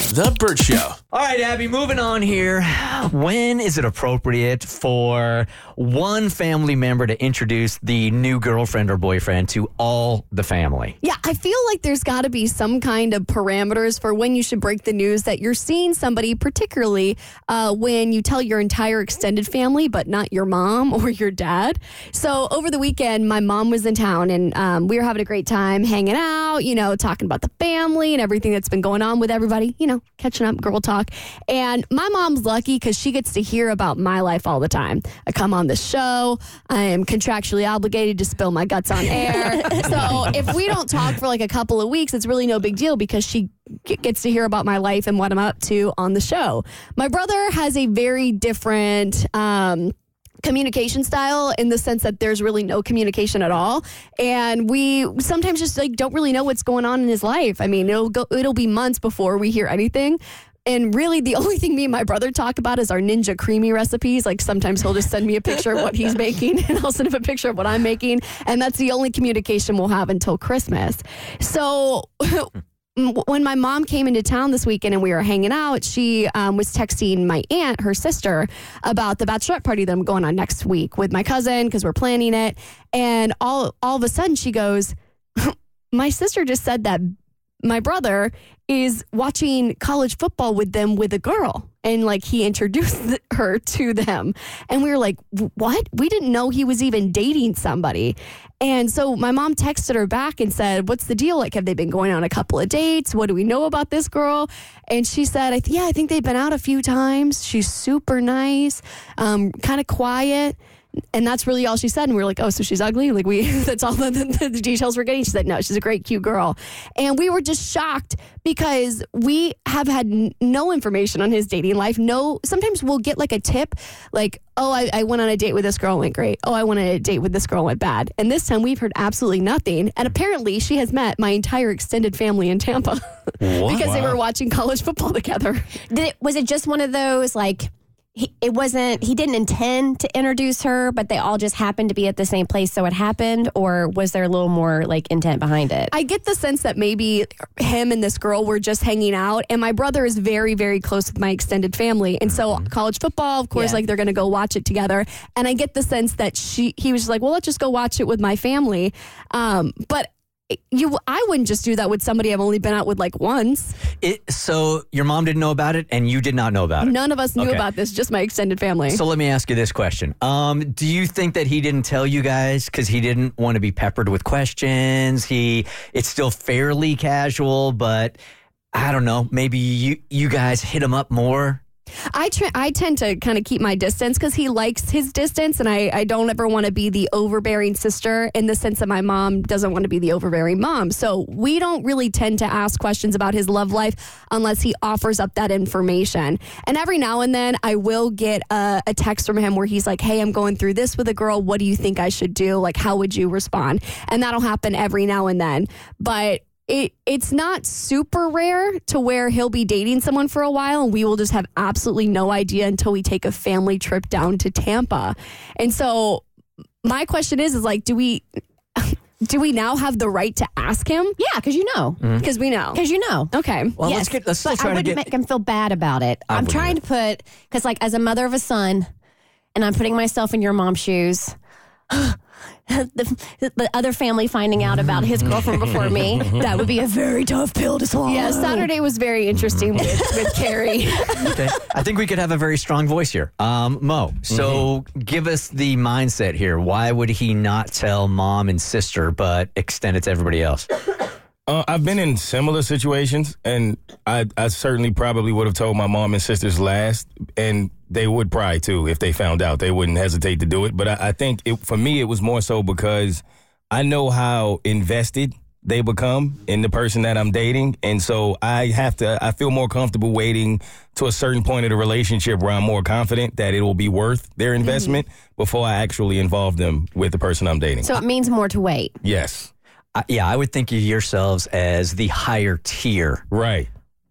B: The Bert Show.
A: All right, Abby, moving on here. When is it appropriate for one family member to introduce the new girlfriend or boyfriend to all the family?
G: Yeah, I feel like there's got to be some kind of parameters for when you should break the news that you're seeing somebody, particularly uh, when you tell your entire extended family, but not your mom or your dad. So over the weekend, my mom was in town and um, we were having a great time hanging out, you know, talking about the family and everything that's been going on with everybody, you know, catching up, girl talk. And my mom's lucky because she gets to hear about my life all the time. I come on the show, I am contractually obligated to spill my guts on air. so if we don't talk for like a couple of weeks, it's really no big deal because she gets to hear about my life and what I'm up to on the show. My brother has a very different. Um, communication style in the sense that there's really no communication at all. And we sometimes just like don't really know what's going on in his life. I mean it'll go it'll be months before we hear anything. And really the only thing me and my brother talk about is our Ninja Creami recipes. Like sometimes he'll just send me a picture of what he's making and i'll send him a picture of what i'm making. And that's the only communication we'll have until christmas. So when my mom came into town this weekend and we were hanging out, she um, was texting my aunt, her sister, about the bachelorette party that I'm going on next week with my cousin because we're planning it. And all all of a sudden, she goes, "My sister just said that my brother is watching college football with them with a girl." And like he introduced her to them. And we were like, what? We didn't know he was even dating somebody. And so my mom texted her back and said, What's the deal? Like, have they been going on a couple of dates? What do we know about this girl? And she said, Yeah, I think they've been out a few times. She's super nice, um, kind of quiet. And that's really all she said. And we were like, oh, so she's ugly? Like, we, that's all the, the, the details we're getting. She said, no, she's a great, cute girl. And we were just shocked because we have had n- no information on his dating life. No, sometimes we'll get like a tip, like, oh, I, I went on a date with this girl, went great. Oh, I went on a date with this girl, went bad. And this time we've heard absolutely nothing. And apparently she has met my entire extended family in Tampa because they were watching college football together.
C: Did it, was it just one of those like he, it wasn't he didn't intend to introduce her, but they all just happened to be at the same place, so it happened, or was there a little more like intent behind it?
G: I get the sense that maybe him and this girl were just hanging out, and my brother is very, very close with my extended family, and so college football, of course,
C: Yeah.
G: like they're going to go watch it together, and I get the sense that she he was just like, well, let's just go watch it with my family, um, but. You, I wouldn't just do that with somebody I've only been out with like once.
A: It, so your mom didn't know about it, and you did not know about it.
G: None of us knew
A: Okay.
G: about this, just my extended family.
A: So let me ask you this question: um, Do you think that he didn't tell you guys because he didn't want to be peppered with questions? He it's still fairly casual, but I don't know. Maybe you you guys hit him up more.
G: I I tend to kind of keep my distance because he likes his distance, and I, I don't ever want to be the overbearing sister in the sense that my mom doesn't want to be the overbearing mom. So we don't really tend to ask questions about his love life unless he offers up that information. And every now and then, I will get a, a text from him where he's like, "Hey, I'm going through this with a girl. What do you think I should do? Like, how would you respond?" And that'll happen every now and then, but it it's not super rare to where he'll be dating someone for a while and we will just have absolutely no idea until we take a family trip down to Tampa. And so my question is is like do we do we now have the right to ask him?
L: Yeah, because you know. Mm-hmm.
G: Because we know.
L: Because you know.
G: Okay.
A: Well, let's get. Let's still
L: but
A: try
L: I wouldn't
A: get.
L: make him feel bad about it.
A: I
L: I'm trying to put because, like, as a mother of a son, and I'm putting myself in your mom's shoes. the, the other family finding out about his girlfriend before me, that would be a very tough pill to swallow.
G: Yeah, Saturday was very interesting with, with Carrie.
A: okay. I think we could have a very strong voice here. Um, Mo, so give us the mindset here. Why would he not tell mom and sister, but extend it to everybody else?
F: Uh, I've been in similar situations, and I, I certainly probably would have told my mom and sisters last, and they would probably too if they found out. They wouldn't hesitate to do it. But I, I think it, for me, it was more so because I know how invested they become in the person that I'm dating, and so I have to. I feel more comfortable waiting to a certain point of the relationship where I'm more confident that it will be worth their mm-hmm. investment before I actually involve them with the person I'm dating.
L: So it means more to wait.
F: yes,
A: I, yeah, I would think of yourselves as the higher tier
F: right.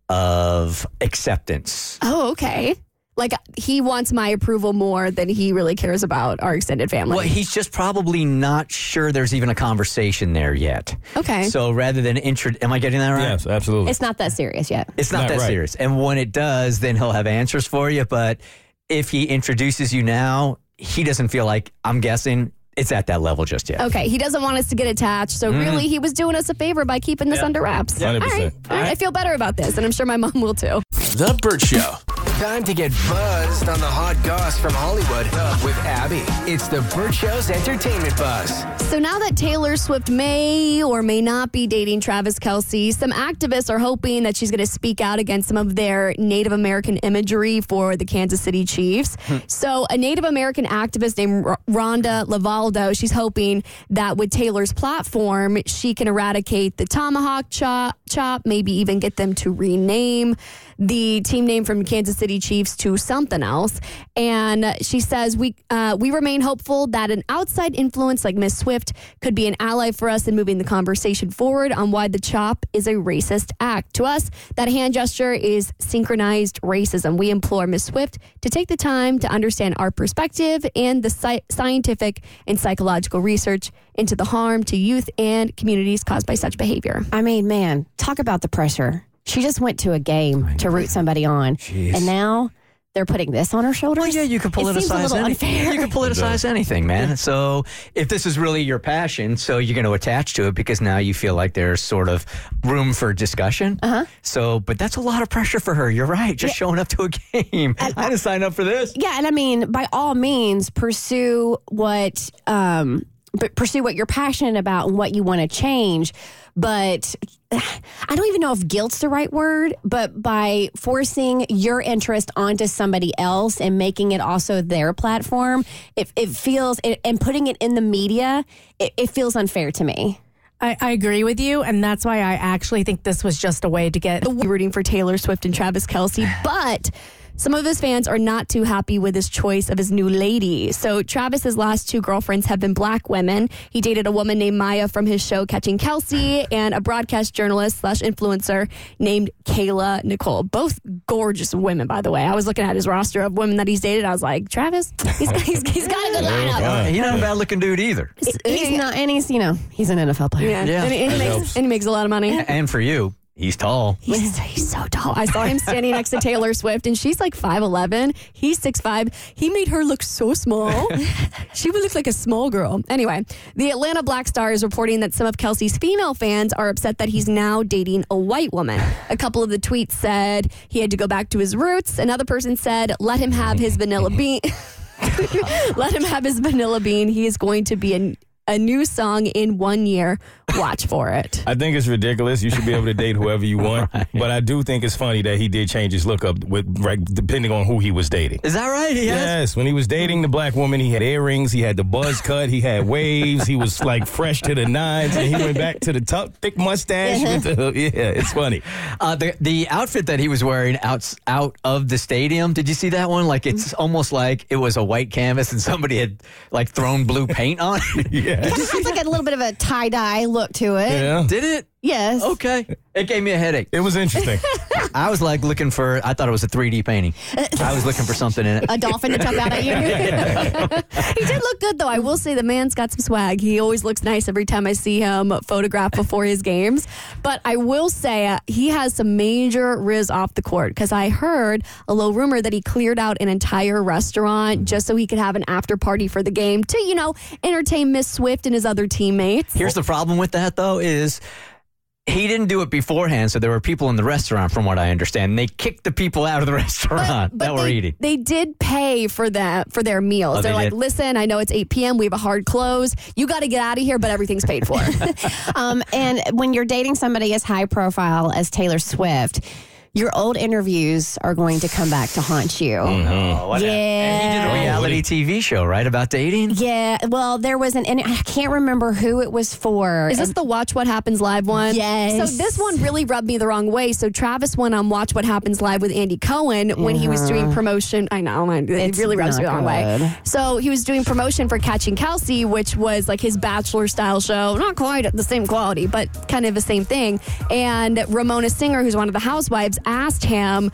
A: of acceptance.
G: Oh, okay. Like he wants my approval more than he really cares about our extended family.
A: Well, he's just probably not sure there's even a conversation there yet.
G: Okay.
A: So rather than intro, am I getting that right?
F: Yes, absolutely.
L: It's not that serious yet.
A: It's not,
F: Not
A: that
F: right.
A: serious. And when it does, then he'll have answers for you. But if he introduces you now, he doesn't feel like, I'm guessing, it's at that level just yet.
G: Okay, he doesn't want us to get attached. So mm-hmm. really, he was doing us a favor by keeping this under wraps.
F: 100%.
G: All right, all right. I feel better about this, and I'm sure my mom will too.
H: The Bert Show. Time to get buzzed on the hot goss from Hollywood with Abby. It's the Bert Show's entertainment buzz.
G: So now that Taylor Swift may or may not be dating Travis Kelce, some activists are hoping that she's going to speak out against some of their Native American imagery for the Kansas City Chiefs. Hmm. so a Native American activist named Rhonda LeValdo, she's hoping that with Taylor's platform, she can eradicate the tomahawk chop, chop maybe even get them to rename the team name from Kansas City Chiefs to something else. And she says we uh, we remain hopeful that an outside influence like Miss Swift could be an ally for us in moving the conversation forward on why the chop is a racist act. To us, that hand gesture is synchronized racism. We implore Miss Swift to take the time to understand our perspective and the sci- scientific and psychological research into the harm to youth and communities caused by such behavior.
L: I mean, man, talk about the pressure. She just went to a game to root somebody on, and now they're putting this on her shoulders.
A: Well, yeah, you can
L: It seems a
A: politicize anything. You can politicize anything, man. So if this is really your passion, so you're going to attach to it because now you feel like there's sort of room for discussion. Uh-huh. So, but that's a lot of pressure for her. You're right. Just showing up to a game. I didn't sign up for this.
L: Yeah, and I mean, by all means, pursue what um, but pursue what you're passionate about and what you want to change. But I don't even know if guilt's the right word, but by forcing your interest onto somebody else and making it also their platform, it, it feels and putting it in the media, it, it feels unfair to me.
D: I, I agree with you, and that's why I actually think this was just a way to get
G: rooting for Taylor Swift and Travis Kelce, but some of his fans are not too happy with his choice of his new lady. So Travis's last two girlfriends have been black women. He dated a woman named Maya from his show Catching Kelce and a broadcast journalist slash influencer named Kayla Nicole. Both gorgeous women, by the way. I was looking at his roster of women that he's dated. I was like, Travis, he's, he's, he's got a good lineup.
A: He's not a bad looking dude either.
L: He's not, and he's you know he's an NFL player.
G: Yeah,
A: Yeah.
G: And, and he makes, and he makes a lot of money.
A: And for you, he's tall.
G: He's, he's so tall. I saw him standing next to Taylor Swift, and she's like 5'11. He's 6'5. He made her look so small. she would look like a small girl. Anyway, the Atlanta Black Star is reporting that some of Kelce's female fans are upset that he's now dating a white woman. A couple of the tweets said he had to go back to his roots. Another person said, let him have his vanilla bean. let him have his vanilla bean. He is going to be an a new song in one year. Watch for it.
F: I think it's ridiculous. You should be able to date whoever you want. But I do think it's funny that he did change his look up with right, depending on who he was dating.
A: Is that right? He has?
F: Yes, when he was dating the black woman, he had earrings, he had the buzz cut, he had waves, he was like fresh to the nines, and he went back to the tuck, thick mustache. with the- yeah, it's funny.
A: Uh, the the outfit that he was wearing out out of the stadium. Did you see that one? Like it's almost like it was a white canvas and somebody had like thrown blue paint on it.
F: Yeah.
C: It has like a little bit of a tie dye look to it.
F: Yeah.
A: Did it?
C: Yes.
A: Okay. It gave me a headache.
F: It was interesting.
A: I was like looking for. I thought it was a 3D painting. I was looking for something in it.
C: A dolphin to jump out at you.
G: he did look good though. I will say the man's got some swag. He always looks nice every time I see him photographed before his games. But I will say uh, he has some major riz off the court because I heard a little rumor that he cleared out an entire restaurant just so he could have an after party for the game to you know entertain Miss Swift and his other teammates.
A: Here's the problem with that though is he didn't do it beforehand, so there were people in the restaurant, from what I understand. And they kicked the people out of the restaurant that were
G: they,
A: eating.
G: They did pay for that for their meals.
A: Oh,
G: They're
A: they
G: like,
A: did?
G: listen, I know it's 8 p.m. We have a hard close. You got to get out of here, but everything's paid for.
C: um, and when you're dating somebody as high profile as Taylor Swift, your old interviews are going to come back to haunt you. Mm-hmm.
A: Oh, what
C: Yeah.
A: And he did a reality TV show, right, about dating?
C: Yeah, well, there was an, and I can't remember who it was for.
G: Is this the Watch What Happens Live one?
C: Yes.
G: So this one really rubbed me the wrong way. So Travis went on Watch What Happens Live with Andy Cohen when he was doing uh-huh. promotion. I know, I- it
C: It's
G: really rubs me the wrong way. So he was doing promotion for Catching Kelce, which was like his bachelor style show. Not quite the same quality, but kind of the same thing. And Ramona Singer, who's one of the housewives, asked him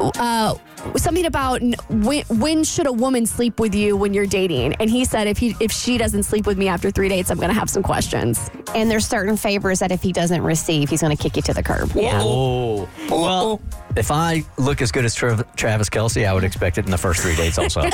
G: uh, something about when, when should a woman sleep with you when you're dating? And he said if he if she doesn't sleep with me after three dates, I'm going to have some questions.
C: and there's certain favors that if he doesn't receive, he's going to kick you to the curb.
A: Oh. Well, if I look as good as Tra- Travis Kelce, I would expect it in the first three dates also.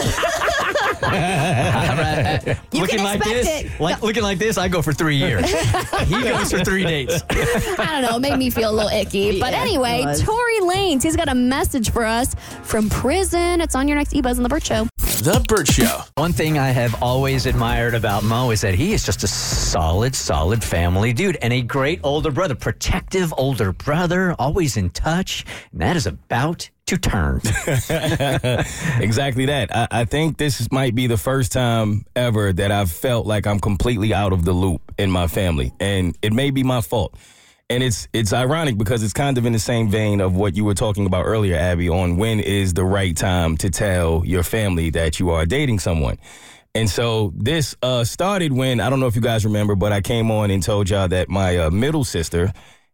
C: You
A: looking
C: can
A: like
C: expect
A: this,
C: it.
A: like looking like this, I go for three years. he goes for three dates.
G: I don't know. It made me feel a little icky. But
C: Yeah,
G: anyway,
C: it was.
G: Tory Lanez, he's got a message for us from prison. It's on your next eBuzz on the Bert Show.
H: The Bert Show.
A: One thing I have always admired about Mo is that he is just a solid, solid family dude and a great older brother, protective older brother, always in touch. And that is about to turn.
F: exactly that. I, I think this might be the first time ever that I've felt like I'm completely out of the loop in my family, and it may be my fault. And it's it's ironic because it's kind of in the same vein of what you were talking about earlier, Abby, on when is the right time to tell your family that you are dating someone. And so this uh, started when I don't know if you guys remember, but I came on and told y'all that my uh, middle sister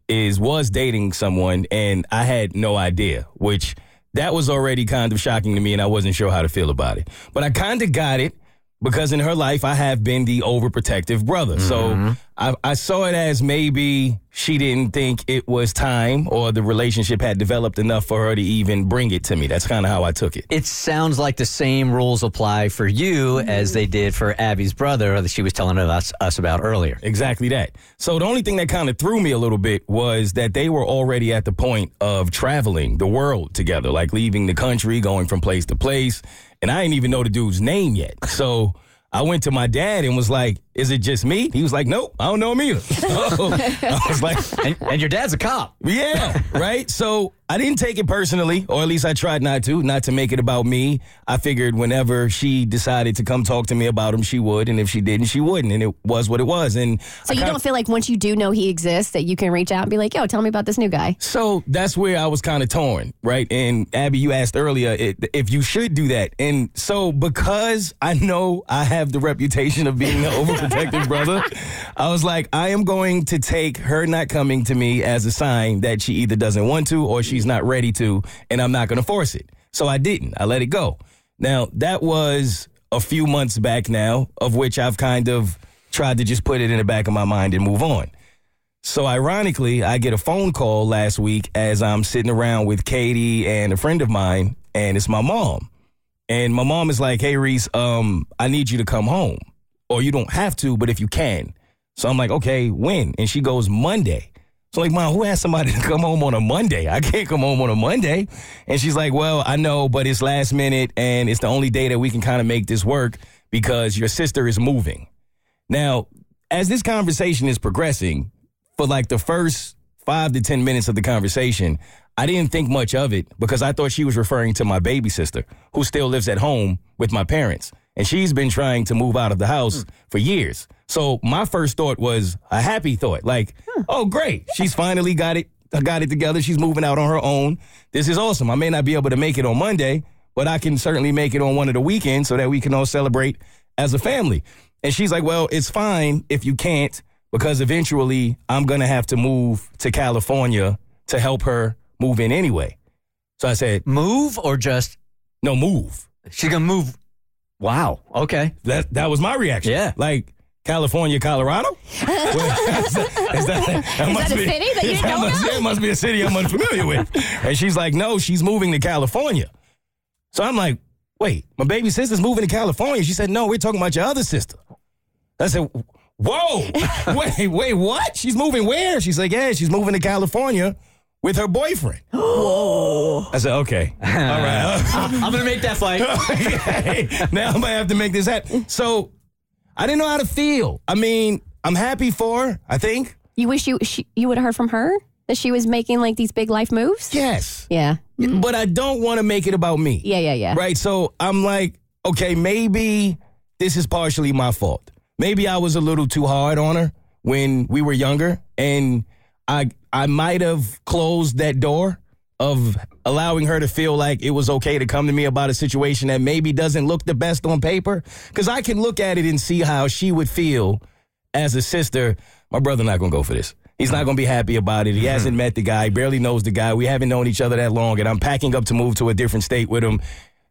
F: is was dating someone, and I had no idea, which that was already kind of shocking to me, and I wasn't sure how to feel about it. But I kind of got it because in her life, I have been the overprotective brother. So mm-hmm. I, I saw it as maybe she didn't think it was time or the relationship had developed enough for her to even bring it to me. That's kind of how I took it.
A: it sounds like the same rules apply for you as they did for Abby's brother that she was telling us, us about earlier.
F: Exactly that. So the only thing that kind of threw me a little bit was that they were already at the point of traveling the world together, like leaving the country, going from place to place. And I didn't even know the dude's name yet. So I went to my dad and was like, Is it just me? He was like, Nope, I don't know him either. Oh, I was like,
A: And, and your dad's a cop.
F: yeah, right. So I didn't take it personally, or at least I tried not to, not to make it about me. I figured whenever she decided to come talk to me about him, she would, and if she didn't, she wouldn't, and it was what it was. And
C: So
F: I
C: you
F: kinda-
C: don't feel like once you do know he exists that you can reach out and be like, "Yo, tell me about this new guy."
F: So that's where I was kind of torn, right? And Abby, you asked earlier it, if you should do that. And so because I know I have the reputation of being an overprotective brother, I was like, I am going to take her not coming to me as a sign that she either doesn't want to or she's not ready to, and I'm not going to force it. So I didn't. I let it go. Now, that was a few months back now, of which I've kind of tried to just put it in the back of my mind and move on. So ironically, I get a phone call last week as I'm sitting around with Katie and a friend of mine, and it's my mom. And my mom is like, "Hey Reese, um, I need you to come home, or you don't have to, but if you can." So I'm like, "Okay, when?" And she goes, "Monday." So I'm like, "Mom, who asked somebody to come home on a Monday? I can't come home on a Monday." And she's like, "Well, I know, but it's last minute, and it's the only day that we can kind of make this work because your sister is moving." Now, as this conversation is progressing, for like the first five to 10 minutes of the conversation, I didn't think much of it because I thought she was referring to my baby sister who still lives at home with my parents. And she's been trying to move out of the house hmm. for years. So my first thought was a happy thought like, oh, great. She's finally got it. Uh, got it together. She's moving out on her own. This is awesome. I may not be able to make it on Monday, but I can certainly make it on one of the weekends so that we can all celebrate as a family. And she's like, well, it's fine if you can't because eventually I'm going to have to move to California to help her move in anyway. So I said,
A: Move or just
F: no, move.
A: she's gonna move? Wow. Okay.
F: That that was my reaction.
A: Yeah.
F: Like California, Colorado? Is that, is that, that must
C: a
F: be-
C: city that you
F: that
C: don't
F: must,
C: know?
F: It must be a city I'm unfamiliar with. And she's like, no, she's moving to California. So I'm like, wait, my baby sister's moving to California. She said, no, we're talking about your other sister. I said, whoa, wait, wait, what? She's moving where? She's like, yeah, she's moving to California with her boyfriend. Whoa. I said, okay. All right.
A: I'm gonna make that fight.
F: okay. Now I'm gonna have to make this happen. So I didn't know how to feel. I mean, I'm happy for her, I think.
C: You wish you she, you would have heard from her that she was making like these big life moves.
F: Yes.
C: Yeah.
F: But I don't want to make it about me.
C: Yeah. Yeah. Yeah.
F: Right. So I'm like, okay, maybe this is partially my fault. Maybe I was a little too hard on her when we were younger, and I I might have closed that door of allowing her to feel like it was okay to come to me about a situation that maybe doesn't look the best on paper. Because I can look at it and see how she would feel as a sister. My brother not gonna go for this. He's not gonna be happy about it. He mm-hmm. hasn't met the guy, barely knows the guy. We haven't known each other that long, and I'm packing up to move to a different state with him.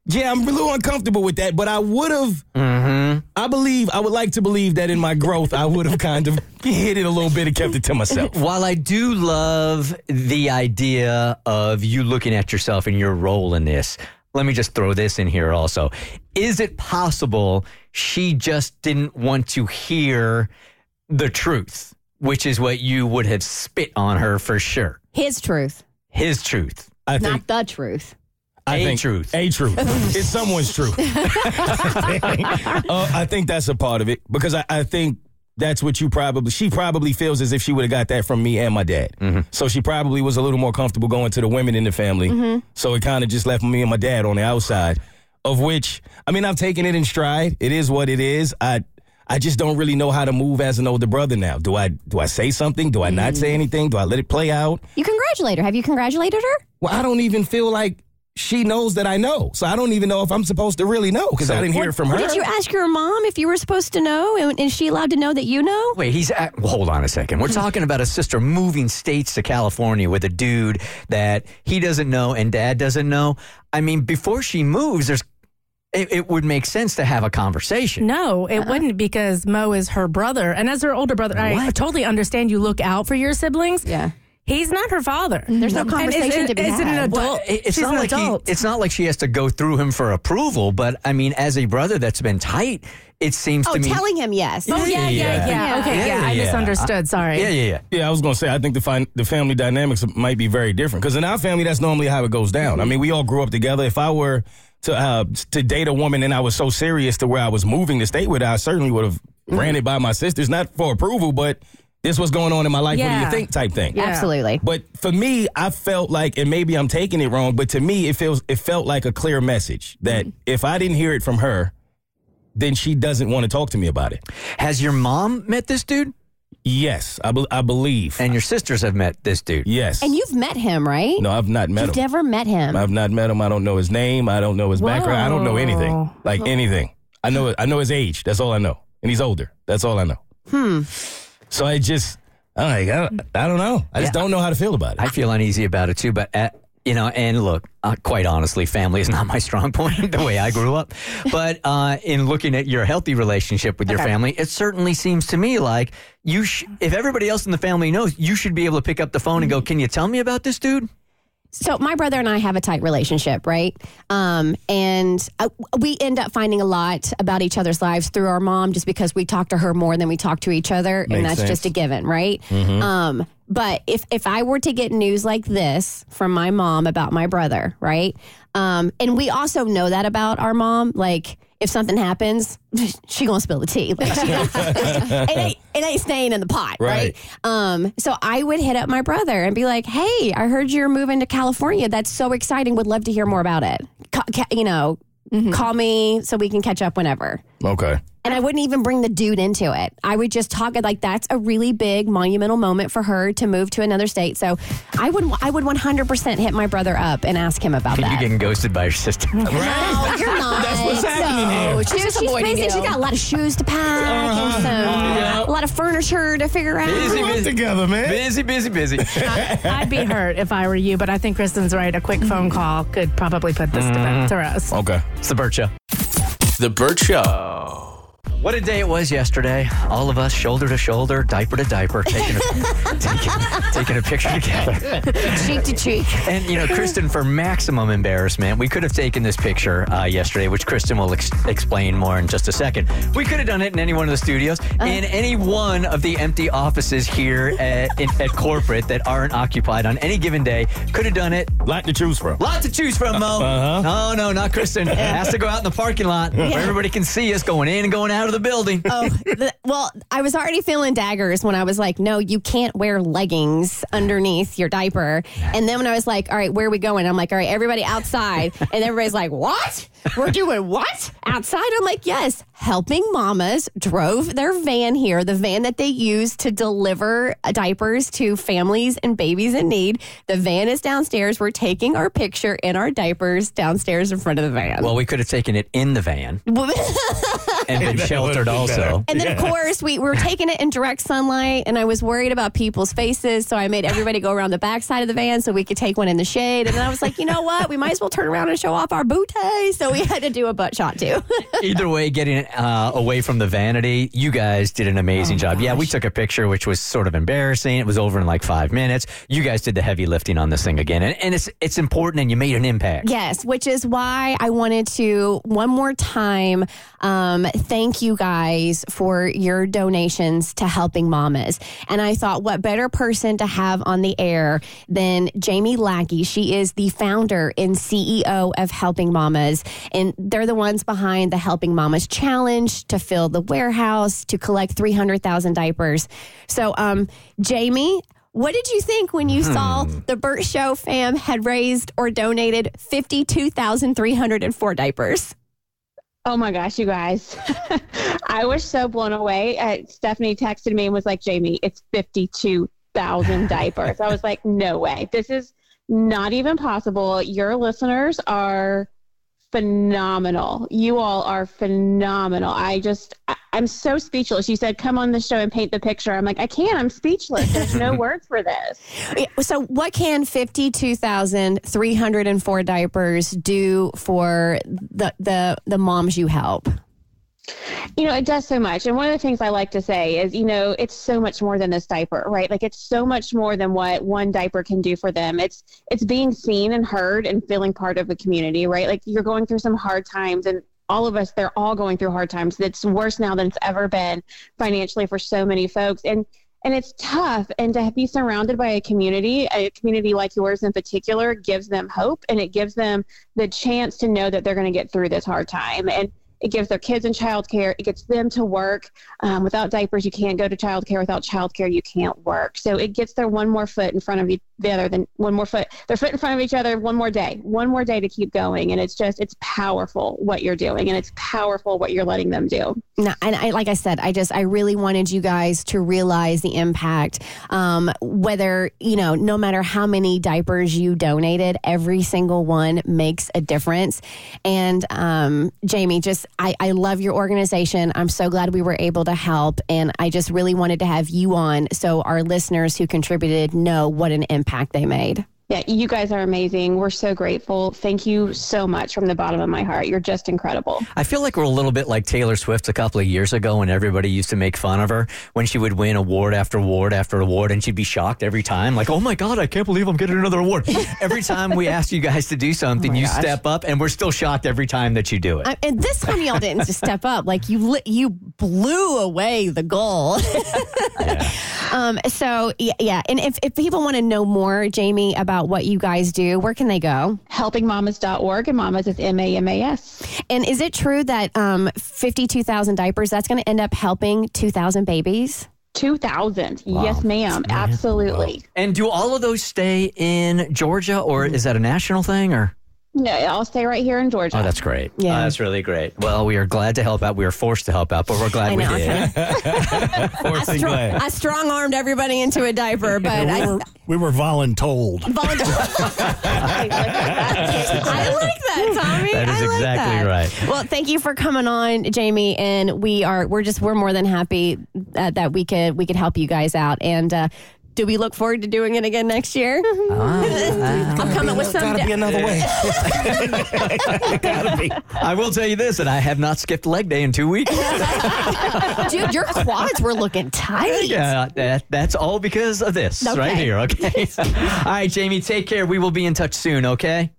F: Yeah, I'm a little uncomfortable with that, but I would have. Mm-hmm. I believe I would like to believe that in my growth, I would have kind of hid it a little bit and kept it to myself.
A: While I do love the idea of you looking at yourself and your role in this, let me just throw this in here also. Is it possible she just didn't want to hear the truth, which is what you would have spit on her for sure?
C: His truth,
A: His truth.
F: I
C: not the truth.
F: I
A: A
F: think
A: truth.
F: A truth. it's someone's truth. uh, I think that's a part of it because I, I think that's what you probably, she probably feels as if she would have got that from me and my dad. Mm-hmm. So she probably was a little more comfortable going to the women in the family. Mm-hmm. So it kind of just left me and my dad on the outside, of which, I mean, I've taken it in stride. It is what it is. I, I just don't really know how to move as an older brother now. Do I do I say something? Do I not say mm. anything? Do I let it play out?
C: You congratulate her. Have you congratulated her?
F: Well, I don't even feel like she knows that I know. So I don't even know if I'm supposed to really know because I didn't hear it from her.
C: Did you ask your mom if you were supposed to know? And is she allowed to know that you know?
A: Wait, he's at, well, hold on a second. We're talking about a sister moving states to California with a dude that he doesn't know and dad doesn't know. I mean, before she moves, there's it, it would make sense to have a conversation.
D: No, it uh-huh. wouldn't because Mo is her brother. And as her older brother, I
A: What?
D: totally understand you look out for your siblings.
C: Yeah.
D: He's not her father. Mm-hmm.
C: There's no
D: And
C: conversation
D: is,
C: to be
D: is it an adult?
A: It- it's
D: She's
A: not
D: an
A: like he,
D: adult.
A: it's not like she has to go through him for approval, but I mean, as a brother that's been tight, it seems
C: Oh,
A: to me.
C: telling him yes.
D: oh, yeah, yeah, yeah.
A: Yeah.
D: Okay, yeah,
A: Yeah,
D: I misunderstood. Sorry.
A: yeah, yeah, yeah.
F: Yeah, I was gonna say I think the fin- the family dynamics might be very different because in our family that's normally how it goes down. I mm-hmm. mean, we all grew up together. If I were to uh, to date a woman and I was so serious to where I was moving to stay with her, I certainly would have mm-hmm. ran it by my sisters, not for approval, but this was going on in my life. What do you think? Type thing.
C: Absolutely.
F: But for me, I felt like, and maybe I'm taking it wrong, but to me, it feels it felt like a clear message that if I didn't hear it from her, then she doesn't want to talk to me about it.
A: Has your mom met this dude?
F: Yes, I, be- I believe.
A: And your sisters have met this dude?
F: yes.
C: And you've met him, right?
F: no, I've not met
C: You've
F: him.
C: never met him.
F: I've not met him. I don't know his name. I don't know his background. I don't know anything. Like anything. I know. I know his age. That's all I know. And he's older. That's all I know. Hmm. So I just, I'm like, I, don't- I don't know. I just don't know how to feel about it.
A: I feel uneasy about it too, but at, you know, and look, uh, quite honestly, family is not my strong point the way I grew up. But uh, in looking at your healthy relationship with your family, it certainly seems to me like you, sh- if everybody else in the family knows, you should be able to pick up the phone and go, "Can you tell me about this dude?"
C: So my brother and I have a tight relationship, right? Um, and uh, we end up finding a lot about each other's lives through our mom, just because we talk to her more than we talk to each other,
F: Makes
C: and that's
F: sense.
C: just a given, right? Um, but if if I were to get news like this from my mom about my brother, right? Um, and we also know that about our mom, like if something happens, she gonna spill the tea. Like, she gonna- it, ain't, it ain't staying in the pot, right. Um, so I would hit up my brother and be like, "Hey, I heard you're moving to California. That's so exciting. Would love to hear more about it. Ca- ca- you know, call me so we can catch up whenever."
F: Okay.
C: And I wouldn't even bring the dude into it. I would just talk like that's a really big monumental moment for her to move to another state. So I would I would 100% hit my brother up and ask him about that.
A: You
C: that.
A: getting ghosted by your sister.
C: No, you're not.
F: That's what's happening
C: no.
F: here.
C: She's,
G: Just
C: she's
G: avoiding
C: busy.
G: you.
C: She's got a lot of shoes to pack and uh-huh. some, a lot of furniture to figure out.
A: Busy, busy,
E: together, man.
A: busy, busy, busy.
D: I'd be hurt if I were you, but I think Kristen's right. A quick phone mm-hmm. call could probably put this to, mm-hmm. to rest.
F: Okay.
A: It's the Bert Show.
B: The Bert Show.
A: What a day it was yesterday. All of us shoulder to shoulder, diaper to diaper, taking a, taking, taking a picture together.
C: cheek to cheek.
A: And, you know, Kristen, for maximum embarrassment, we could have taken this picture uh, yesterday, which Kristen will ex- explain more in just a second. We could have done it in any one of the studios, in any one of the empty offices here at, in, at corporate that aren't occupied on any given day. Could have done it.
F: Lot to choose from.
A: Lot to choose from, Mo.
F: Uh-huh.
A: No, no, not Kristen. Has to go out in the parking lot where everybody can see us going in and going out of the building.
C: Oh, the, well, I was already feeling daggers when I was like, no, you can't wear leggings underneath your diaper. And then when I was like, all right, where are we going? I'm like, all right, everybody outside. And everybody's like, what? We're doing what? Outside? I'm like, yes. Helping Mamas drove their van here, the van that they use to deliver diapers to families and babies in need. The van is downstairs. We're taking our picture in our diapers downstairs in front of the van.
A: Well, we could have taken it in the van and been sheltered also.
E: better.
C: And then, of course, we, we were taking it in direct sunlight, and I was worried about people's faces. So I made everybody go around the back side of the van so we could take one in the shade. And then I was like, you know what? We might as well turn around and show off our booty. So we had to do a butt shot too.
A: Either way, getting uh, away from the vanity, you guys did an amazing job. Yeah, we took a picture, which was sort of embarrassing. It was over in like five minutes. You guys did the heavy lifting on this thing again, and, and it's it's important, and you made an impact.
C: Yes, which is why I wanted to one more time um, thank you guys for your donations to Helping Mamas. And I thought, what better person to have on the air than Jamie Lackey? She is the founder and CEO of Helping Mamas, and they're the ones behind the Helping Mamas Challenge to fill the warehouse to collect 300,000 diapers. So, um, Jamie, what did you think when you saw the Bert Show fam had raised or donated 52,304 diapers?
M: Oh my gosh, you guys. I was so blown away. Uh, Stephanie texted me and was like, Jamie, it's 52,000 diapers. I was like, no way. This is not even possible. Your listeners are phenomenal. You all are phenomenal. I just, I, I'm so speechless. You said, come on the show and paint the picture. I'm like, I can't. I'm speechless. There's no words for this.
C: So, what can 52,304 diapers do for the, the, the moms you help?
M: You know, it does so much. And one of the things I like to say is, you know, it's so much more than this diaper, right? Like it's so much more than what one diaper can do for them. It's it's being seen and heard and feeling part of a community, right? Like you're going through some hard times and all of us they're all going through hard times. It's worse now than it's ever been financially for so many folks. And and it's tough and to be surrounded by a community a community like yours in particular gives them hope and it gives them the chance to know that they're going to get through this hard time and it gives their kids in childcare. It gets them to work. Um, without diapers, you can't go to childcare. Without childcare, you can't work. So it gets their one more foot in front of each, the other, than one more foot, their foot in front of each other, one more day, one more day to keep going. And it's just, it's powerful what you're doing, and it's powerful what you're letting them do.
C: And I, like I said, I just, I really wanted you guys to realize the impact. Um, whether, you know, no matter how many diapers you donated, every single one makes a difference. And um, Jamie, just, I, I love your organization. I'm so glad we were able to help. And I just really wanted to have you on so our listeners who contributed know what an impact they made.
M: Yeah, you guys are amazing. We're so grateful. Thank you so much from the bottom of my heart. You're just incredible.
A: I feel like we're a little bit like Taylor Swift a couple of years ago when everybody used to make fun of her when she would win award after award after award and she'd be shocked every time. Like, oh my God, I can't believe I'm getting another award. every time we ask you guys to do something, you
C: gosh.
A: step up and we're still shocked every time that you do it.
C: I, and this time y'all didn't just step up. Like you, li- you blew away the goal. um, so yeah, yeah. and if, if people want to know more, Jamie, about what you guys do, where can they go?
M: Helpingmamas.org and mamas is M A M A S.
C: And is it true that um, fifty-two thousand diapers that's going to end up helping two thousand babies?
M: 2000. Yes, ma'am. Absolutely.
A: And do all of those stay in Georgia, or is that a national thing? Or
M: No, I'll stay right here in Georgia.
A: oh, that's great.
C: Yeah.
A: Uh, that's really great. Well, we are glad to help out. We are forced to help out, but we're glad
C: I
A: we
C: know,
A: did.
C: I,
A: Forced and
C: strong. I strong armed everybody into a diaper, but
E: we,
C: I,
E: were, we were voluntold.
C: I like that, Tommy.
A: That is
C: I like
A: exactly
C: that.
A: right.
C: Well, thank you for coming on, Jamie, and we are we're just we're more than happy uh, that we could we could help you guys out. And uh, do we look forward to doing it again next year? Ah, ah. I'm coming with some.
E: Gotta be another way.
A: I will tell you this, and I have not skipped leg day in two weeks.
C: Dude, your quads were looking tight.
A: yeah, that, that's all because of this
C: Okay.
A: right here. Okay. all right, Jamie, take care. We will be in touch soon. Okay.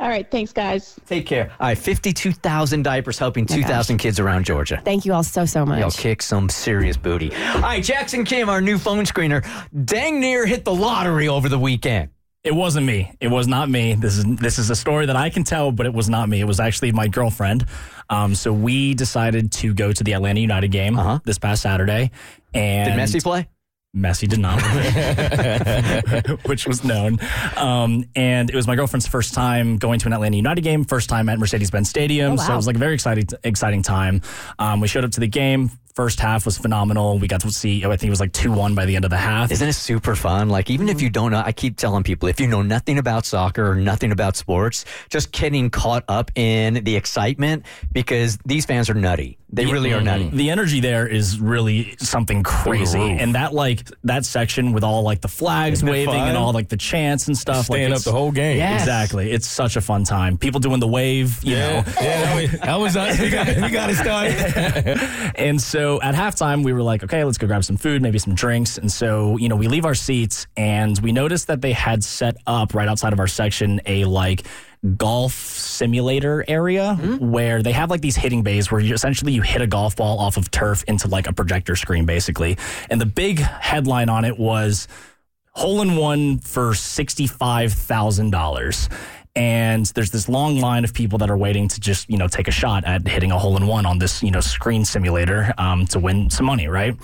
M: All right. Thanks, guys.
A: Take care. All right, fifty-two thousand diapers helping two thousand kids around Georgia.
C: Thank you all so so much.
A: You'll kick some serious booty. All right, Jackson Kim, our new phone screener, dang near hit the lottery over the weekend.
N: It wasn't me. It was not me. This is this is a story that I can tell, but it was not me. It was actually my girlfriend. Um, so we decided to go to the Atlanta United game uh-huh. this past Saturday. And.
A: Did Messi play?
N: Messi did not, which was known. Um, and it was my girlfriend's first time going to an Atlanta United game, first time at Mercedes Benz Stadium.
O: Oh,
N: So it was like a very exciting, exciting time. Um, we showed up to the game. First half was phenomenal. We got to see, I think it was like 2 1 by the end of the half.
A: Isn't it super fun? Like, even if you don't know, I keep telling people, if you know nothing about soccer or nothing about sports, just getting caught up in the excitement because these fans are nutty. They
N: The-
A: really are mm-hmm. nutty.
N: The energy there is really something crazy,
A: Through the roof.
N: and that like that section with all like the flags
F: Isn't
N: waving and all like the chants and stuff,
F: Staying
N: like
F: up the whole game. Yes.
N: exactly. It's such a fun time. People doing the wave, you
F: Yeah,
N: know.
F: yeah, that was- that was us. We got- we got it
N: started. and so at halftime, we were like, okay, let's go grab some food, maybe some drinks. And so you know, we leave our seats, and we noticed that they had set up right outside of our section a like golf simulator area hmm? where they have like these hitting bays where you essentially you hit a golf ball off of turf into like a projector screen basically. And the big headline on it was hole in one for $65,000 and there's this long line of people that are waiting to just you know take a shot at hitting a hole in one on this you know screen simulator um, to win some money right?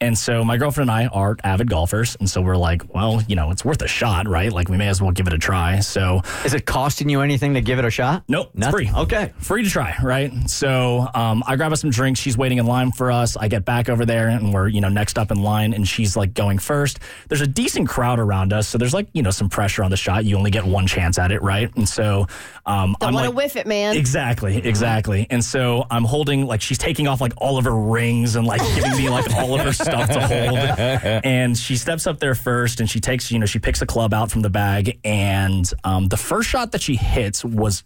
N: And so my girlfriend and i are avid golfers. And so we're like well you know it's worth a shot right? Like we may as well give it a try. So
A: is it costing you anything to give it a shot?
N: Nope it's free.
A: Okay.
N: Free to try right? So um, i grab us some drinks. She's waiting in line for us. I get back over there and we're you know next up in line and she's like going first. There's a decent crowd around us. So there's like you know some pressure on the shot. You only get one chance at it right and so um,
C: Don't
N: i'm
C: want to
N: like
C: whiff it, man.
N: Exactly, exactly. And so I'm holding like she's taking off like all of her rings and like giving me like all of her stuff to hold. And she steps up there first and she takes, you know, she picks a club out from the bag. And um, the first shot that she hits was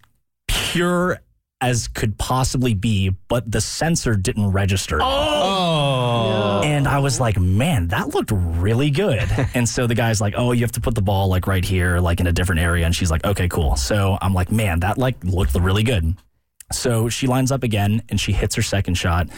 N: pure as could possibly be, but the sensor didn't register.
F: Oh. oh.
N: And I was like, man, that looked really good. and so the guy's like, oh, you have to put the ball like right here, like in a different area. And she's like, okay, cool. So I'm like, man, that like looked really good. So she lines up again and she hits her second shot.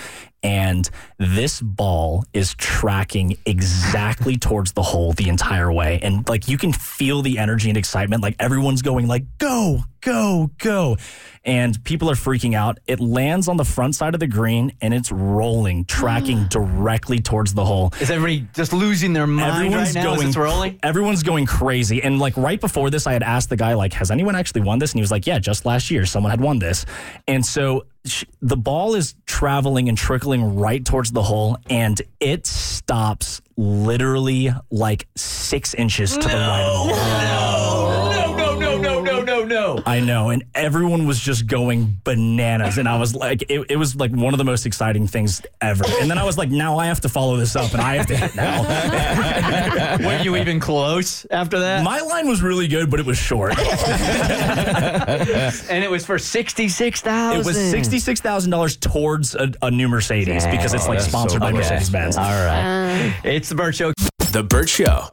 N: And this ball is tracking exactly towards the hole the entire way. And like you can feel the energy and excitement. Like everyone's going like, go, go, go. And people are freaking out. It lands on the front side of the green and it's rolling, tracking ah. directly towards the hole.
A: Is everybody just losing their mind
N: Everyone's
A: right now
N: going
A: it's rolling?
N: Everyone's going crazy. And like right before this, I had asked the guy, like, has anyone actually won this? And he was like, yeah, just last year someone had won this. And so sh- the ball is traveling and trickling right towards the hole, and it stops literally like six inches to the right of the hole. I know, and everyone was just going bananas, and I was like, it, it was like one of the most exciting things ever. And then I was like, now I have to follow this up, and I have to hit now.
A: Were you even close after that?
N: My line was really good, but it was short.
A: and it was for sixty-six thousand.
N: It was sixty-six thousand dollars towards a, a new Mercedes because it's like
A: that's
N: sponsored
A: so
N: by
A: cool.
N: Mercedes Benz.
A: All right, it's the Bert Show.
B: The Bert Show.